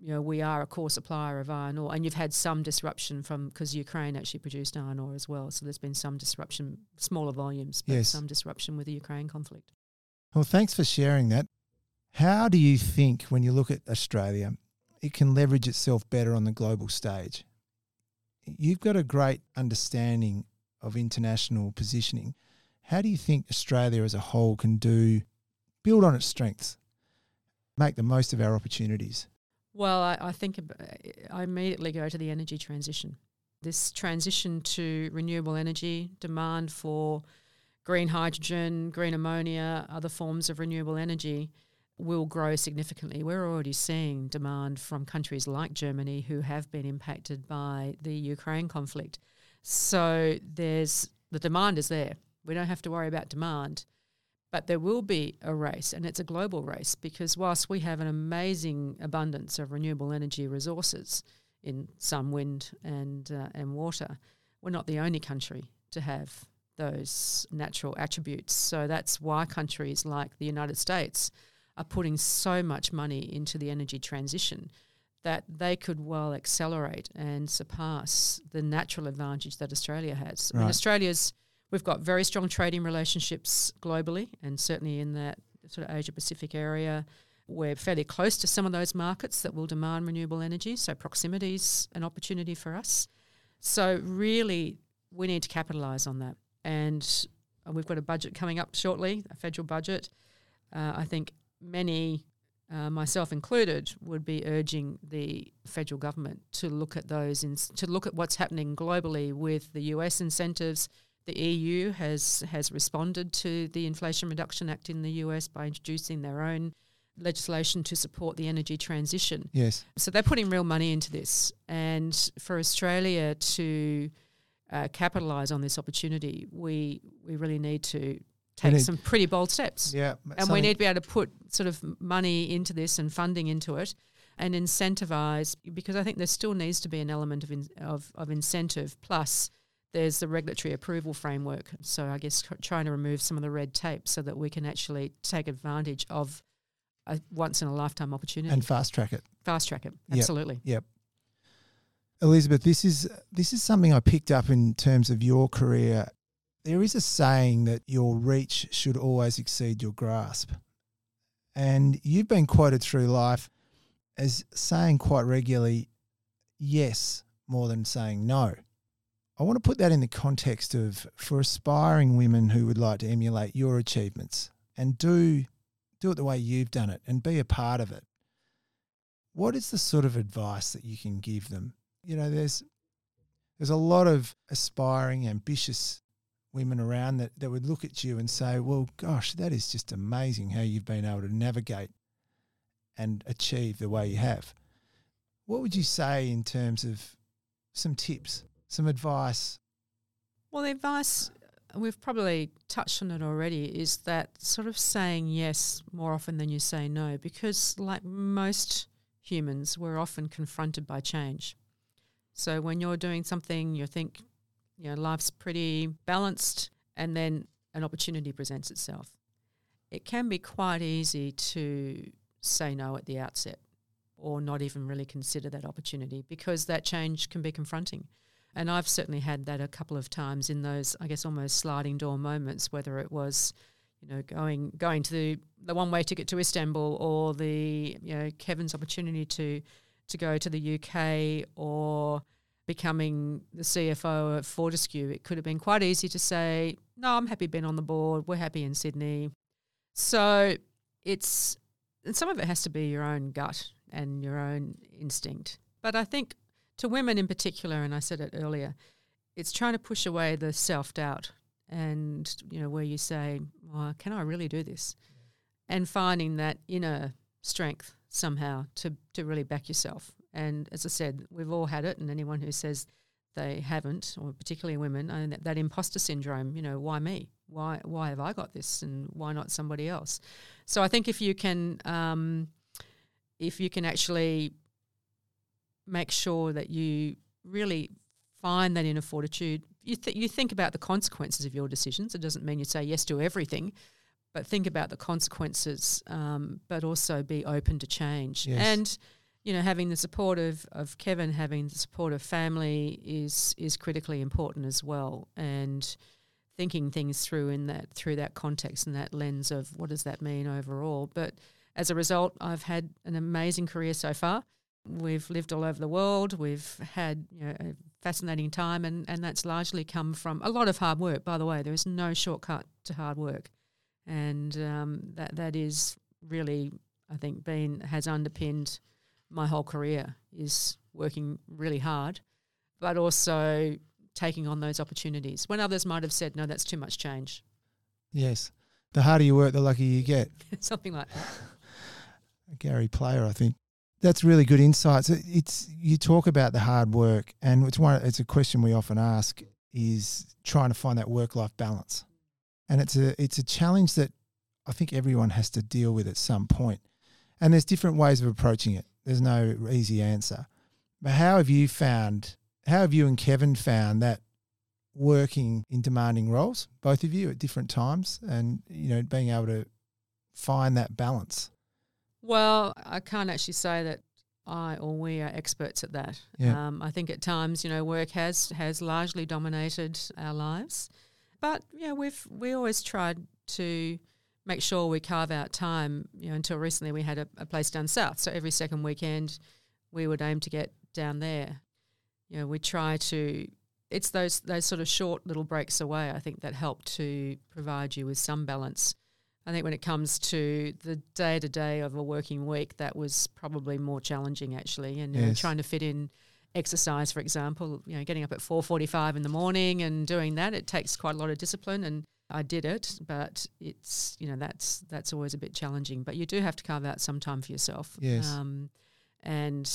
you know we are a core supplier of iron ore. And you've had some disruption from because Ukraine actually produced iron ore as well, so there's been some disruption, smaller volumes, but Yes. some disruption with the Ukraine conflict. Well, thanks for sharing that. How do you think, when you look at Australia, it can leverage itself better on the global stage? You've got a great understanding of international positioning. How do you think Australia as a whole can do, build on its strengths, make the most of our opportunities? Well, I, I think I immediately go to the energy transition. This transition to renewable energy, demand for green hydrogen, green ammonia, other forms of renewable energy will grow significantly. We're already seeing demand from countries like Germany who have been impacted by the Ukraine conflict. So there's the demand is there. We don't have to worry about demand. But there will be a race, and it's a global race because whilst we have an amazing abundance of renewable energy resources in sun, wind, and uh, and water, we're not the only country to have those natural attributes. So that's why countries like the United States are putting so much money into the energy transition that they could well accelerate and surpass the natural advantage that Australia has. I mean, Australia's we've got very strong trading relationships globally, and certainly in that sort of Asia Pacific area. We're fairly close to some of those markets that will demand renewable energy, so proximity is an opportunity for us. So really, we need to capitalise on that, and uh, we've got a budget coming up shortly, a federal budget. Uh, I think many, uh, myself included, would be urging the federal government to look at those, to look at what's happening globally with the US incentives. The EU has has responded to the Inflation Reduction Act in the US by introducing their own legislation to support the energy transition. Yes. So they're putting real money into this, and for Australia to uh, capitalise on this opportunity, we we really need to take need- some pretty bold steps. Yeah. And we need to be able to put sort of money into this and funding into it and incentivize because I think there still needs to be an element of, in, of, of incentive. Plus, there's the regulatory approval framework. So I guess trying to remove some of the red tape so that we can actually take advantage of a once in a lifetime opportunity. and fast track it. Fast track it. Yep. Absolutely. Yep. Elizabeth, this is this is something I picked up in terms of your career. There is a saying that your reach should always exceed your grasp. And you've been quoted through life as saying quite regularly yes more than saying no. I want to put that in the context of for aspiring women who would like to emulate your achievements and do do it the way you've done it and be a part of it. What is the sort of advice that you can give them? You know, there's there's a lot of aspiring, ambitious women around that, that would look at you and say, Well, gosh, that is just amazing how you've been able to navigate and achieve the way you have. What would you say in terms of some tips, some advice? Well, the advice uh, we've probably touched on it already is that sort of saying yes more often than you say no, because like most humans, we're often confronted by change. So when you're doing something, you think, you know, life's pretty balanced, and then an opportunity presents itself. It can be quite easy to say no at the outset or not even really consider that opportunity because that change can be confronting. And I've certainly had that a couple of times in those, I guess, almost sliding door moments, whether it was, you know, going going to the, the one way ticket to Istanbul or the, you know, Kevin's opportunity to to go to the UK or becoming the CFO of Fortescue. It could have been quite easy to say, no, I'm happy being on the board. We're happy in Sydney. So it's, and some of it has to be your own gut and your own instinct. But I think to women in particular, and I said it earlier, it's trying to push away the self doubt and, you know, where you say, well, can I really do this? And finding that inner strength somehow to, to really back yourself. And as I said, we've all had it, and anyone who says they haven't, or particularly women, and that, that imposter syndrome, you know, why me? Why, why have I got this and why not somebody else? So I think if you can, um, if you can actually make sure that you really find that inner fortitude. You, th- you think about the consequences of your decisions. It doesn't mean you say yes to everything, but think about the consequences, um, but also be open to change. Yes. And, you know, having the support of, of Kevin, having the support of family is is critically important as well. And thinking things through in that through that context and that lens of what does that mean overall. But as a result, I've had an amazing career so far. We've lived all over the world. We've had you know, a fascinating time, and, and that's largely come from a lot of hard work. By the way, there is no shortcut to hard work, and um, that that is really, I think, been has underpinned my whole career is working really hard, but also taking on those opportunities when others might have said, "No, that's too much change." Yes, the harder you work, the luckier you get. Something like that. Gary Player, I think that's really good insights. It's you talk about the hard work, and it's one. It's a question we often ask: is trying to find that work-life balance, and it's a it's a challenge that I think everyone has to deal with at some point. And there's different ways of approaching it. There's no easy answer. But how have you found? How have you and Kevin found that working in demanding roles, both of you at different times, and you know being able to find that balance? Well, I can't actually say that I or we are experts at that. Yeah. Um, I think at times, you know, work has has largely dominated our lives, but yeah, we've we always tried to make sure we carve out time. You know, until recently we had a, a place down south, so every second weekend we would aim to get down there. You know, we try to. It's those those sort of short little breaks away. I think that help to provide you with some balance I think when it comes to the day to day of a working week, that was probably more challenging actually, and yes. trying to fit in exercise, for example, you know, getting up at four forty-five in the morning and doing that, it takes quite a lot of discipline, and I did it, but it's you know that's that's always a bit challenging. But you do have to carve out some time for yourself. Yes. Um, and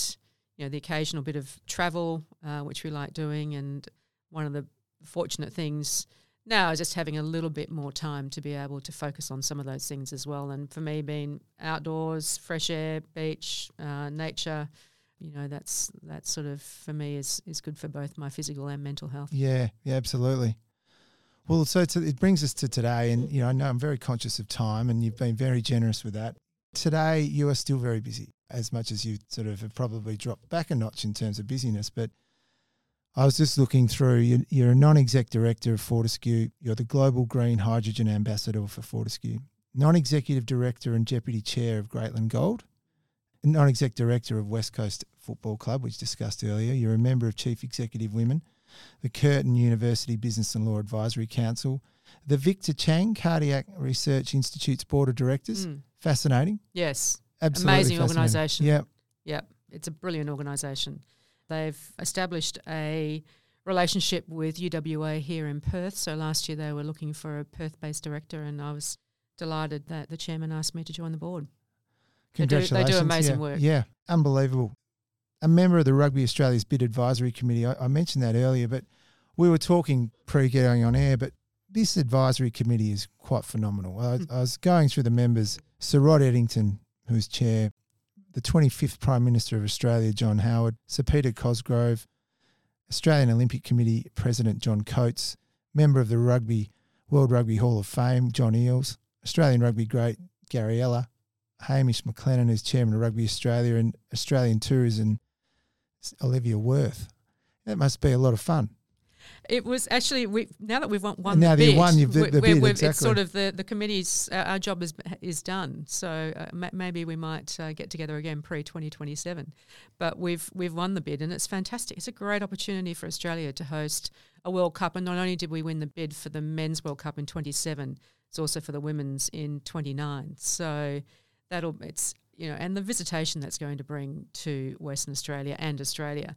you know the occasional bit of travel, uh, which we like doing, and one of the fortunate things now just having a little bit more time to be able to focus on some of those things as well. And for me, being outdoors, fresh air, beach, uh, nature, you know, that's that sort of for me is is good for both my physical and mental health. Yeah, yeah, absolutely. Well, so it brings us to today, and you know, I know I'm very conscious of time, and you've been very generous with that. Today, you are still very busy, as much as you sort of have probably dropped back a notch in terms of busyness. But I was just looking through. You, you're a non-exec director of Fortescue. You're the global green hydrogen ambassador for Fortescue. Non-executive director and deputy chair of Greatland Gold. Non-exec director of West Coast Football Club, which discussed earlier. You're a member of Chief Executive Women, the Curtin University Business and Law Advisory Council, the Victor Chang Cardiac Research Institute's board of directors. Mm. Fascinating. Yes. Absolutely Amazing organisation. Yeah. Yep, it's a brilliant organisation. They've established a relationship with UWA here in Perth. So last year they were looking for a Perth-based director, and I was delighted that the chairman asked me to join the board. They do- they do amazing yeah. work. Yeah, unbelievable. A member of the Rugby Australia's Bid Advisory Committee. I, I mentioned that earlier, but we were talking pre getting on air, but this advisory committee is quite phenomenal. I, Hmm. I was going through the members. Sir Rod Eddington, who's chair, the 25th Prime Minister of Australia, John Howard, Sir Peter Cosgrove, Australian Olympic Committee President John Coates, member of the Rugby World Rugby Hall of Fame, John Eales, Australian rugby great Gary Ella, Hamish McLennan, who's chairman of Rugby Australia, and Australian Tourism Olivia Wirth. That must be a lot of fun. It was actually we now that we've won, won Now the bid, won, you've- the- the bid, exactly. It's sort of the the committee's uh, our job is is done. So uh, ma- maybe we might uh, get together again pre twenty twenty seven. But we've we've won the bid, and it's fantastic. It's a great opportunity for Australia to host a World Cup. And not only did we win the bid for the men's World Cup in twenty seven, it's also for the women's in twenty nine. So that'll it's you know, and the visitation that's going to bring to Western Australia and Australia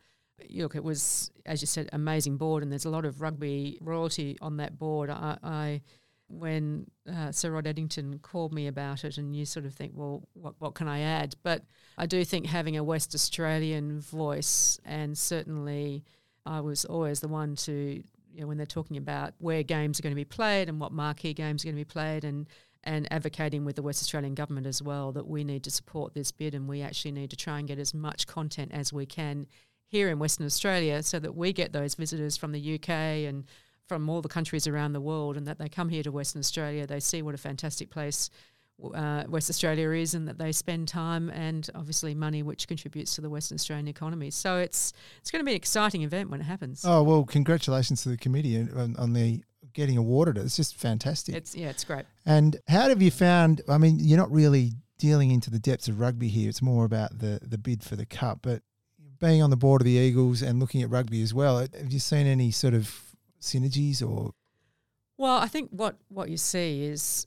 look, it was, as you said, amazing board, and there's a lot of rugby royalty on that board. I, I when uh, Sir Rod Eddington called me about it, and you sort of think, well, what what can I add? But I do think having a West Australian voice, and certainly I was always the one to, you know, when they're talking about where games are going to be played and what marquee games are going to be played, and and advocating with the West Australian government as well that we need to support this bid, and we actually need to try and get as much content as we can here in Western Australia so that we get those visitors from the UK and from all the countries around the world and that they come here to Western Australia, they see what a fantastic place uh, West Australia is and that they spend time and obviously money which contributes to the Western Australian economy. So it's it's going to be an exciting event when it happens. Oh well, congratulations to the committee on, on the getting awarded. It's just fantastic. It's yeah, it's great. and how have you found? I mean, you're not really dealing into the depths of rugby here. It's more about the the bid for the cup. But being on the board of the Eagles and looking at rugby as well, have you seen any sort of synergies or? Well, I think what, what you see is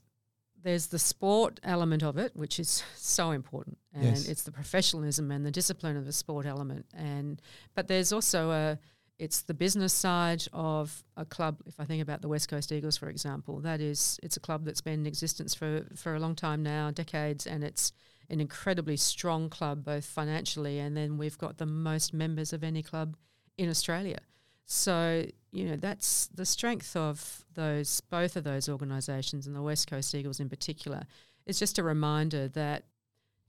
there's the sport element of it, which is so important, and Yes. it's the professionalism and the discipline of the sport element, and but there's also a it's the business side of a club. If I think about the West Coast Eagles, for example, that is it's a club that's been in existence for for a long time now, decades, and it's an incredibly strong club both financially and then we've got the most members of any club in Australia. So, you know, that's the strength of those both of those organisations and the West Coast Eagles in particular. It's just a reminder that,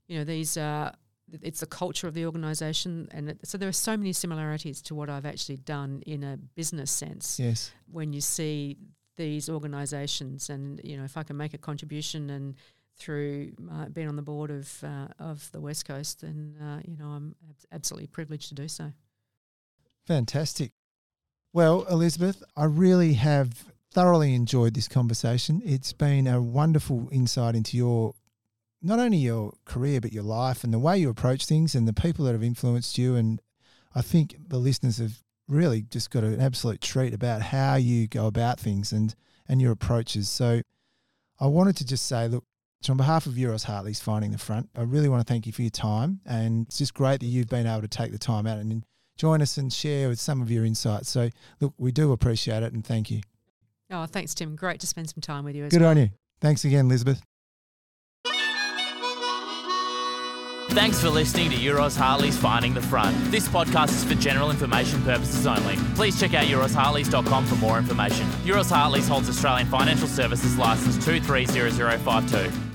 you know, these are it's the culture of the organisation and it, so there are so many similarities to what I've actually done in a business sense Yes. when you see these organisations and you know if I can make a contribution and through uh, being on the board of uh, of the West Coast then uh, you know I'm abs- absolutely privileged to do so. Fantastic. Well, Elizabeth, I really have thoroughly enjoyed this conversation. It's been a wonderful insight into your not only your career but your life and the way you approach things and the people that have influenced you and I think the listeners have really just got an absolute treat about how you go about things and and your approaches. So I wanted to just say, look, on behalf of Euroz Hartleys Finding the Front, I really want to thank you for your time and it's just great that you've been able to take the time out and join us and share with some of your insights. So, look, we do appreciate it and thank you. Oh, thanks, Tim. Great to spend some time with you as Good well. on you. Thanks again, Elizabeth. Thanks for listening to Euroz Hartleys Finding the Front. This podcast is for general information purposes only. Please check out eurozhartleys.com for more information. Euroz Hartleys holds Australian Financial Services Licence 230052.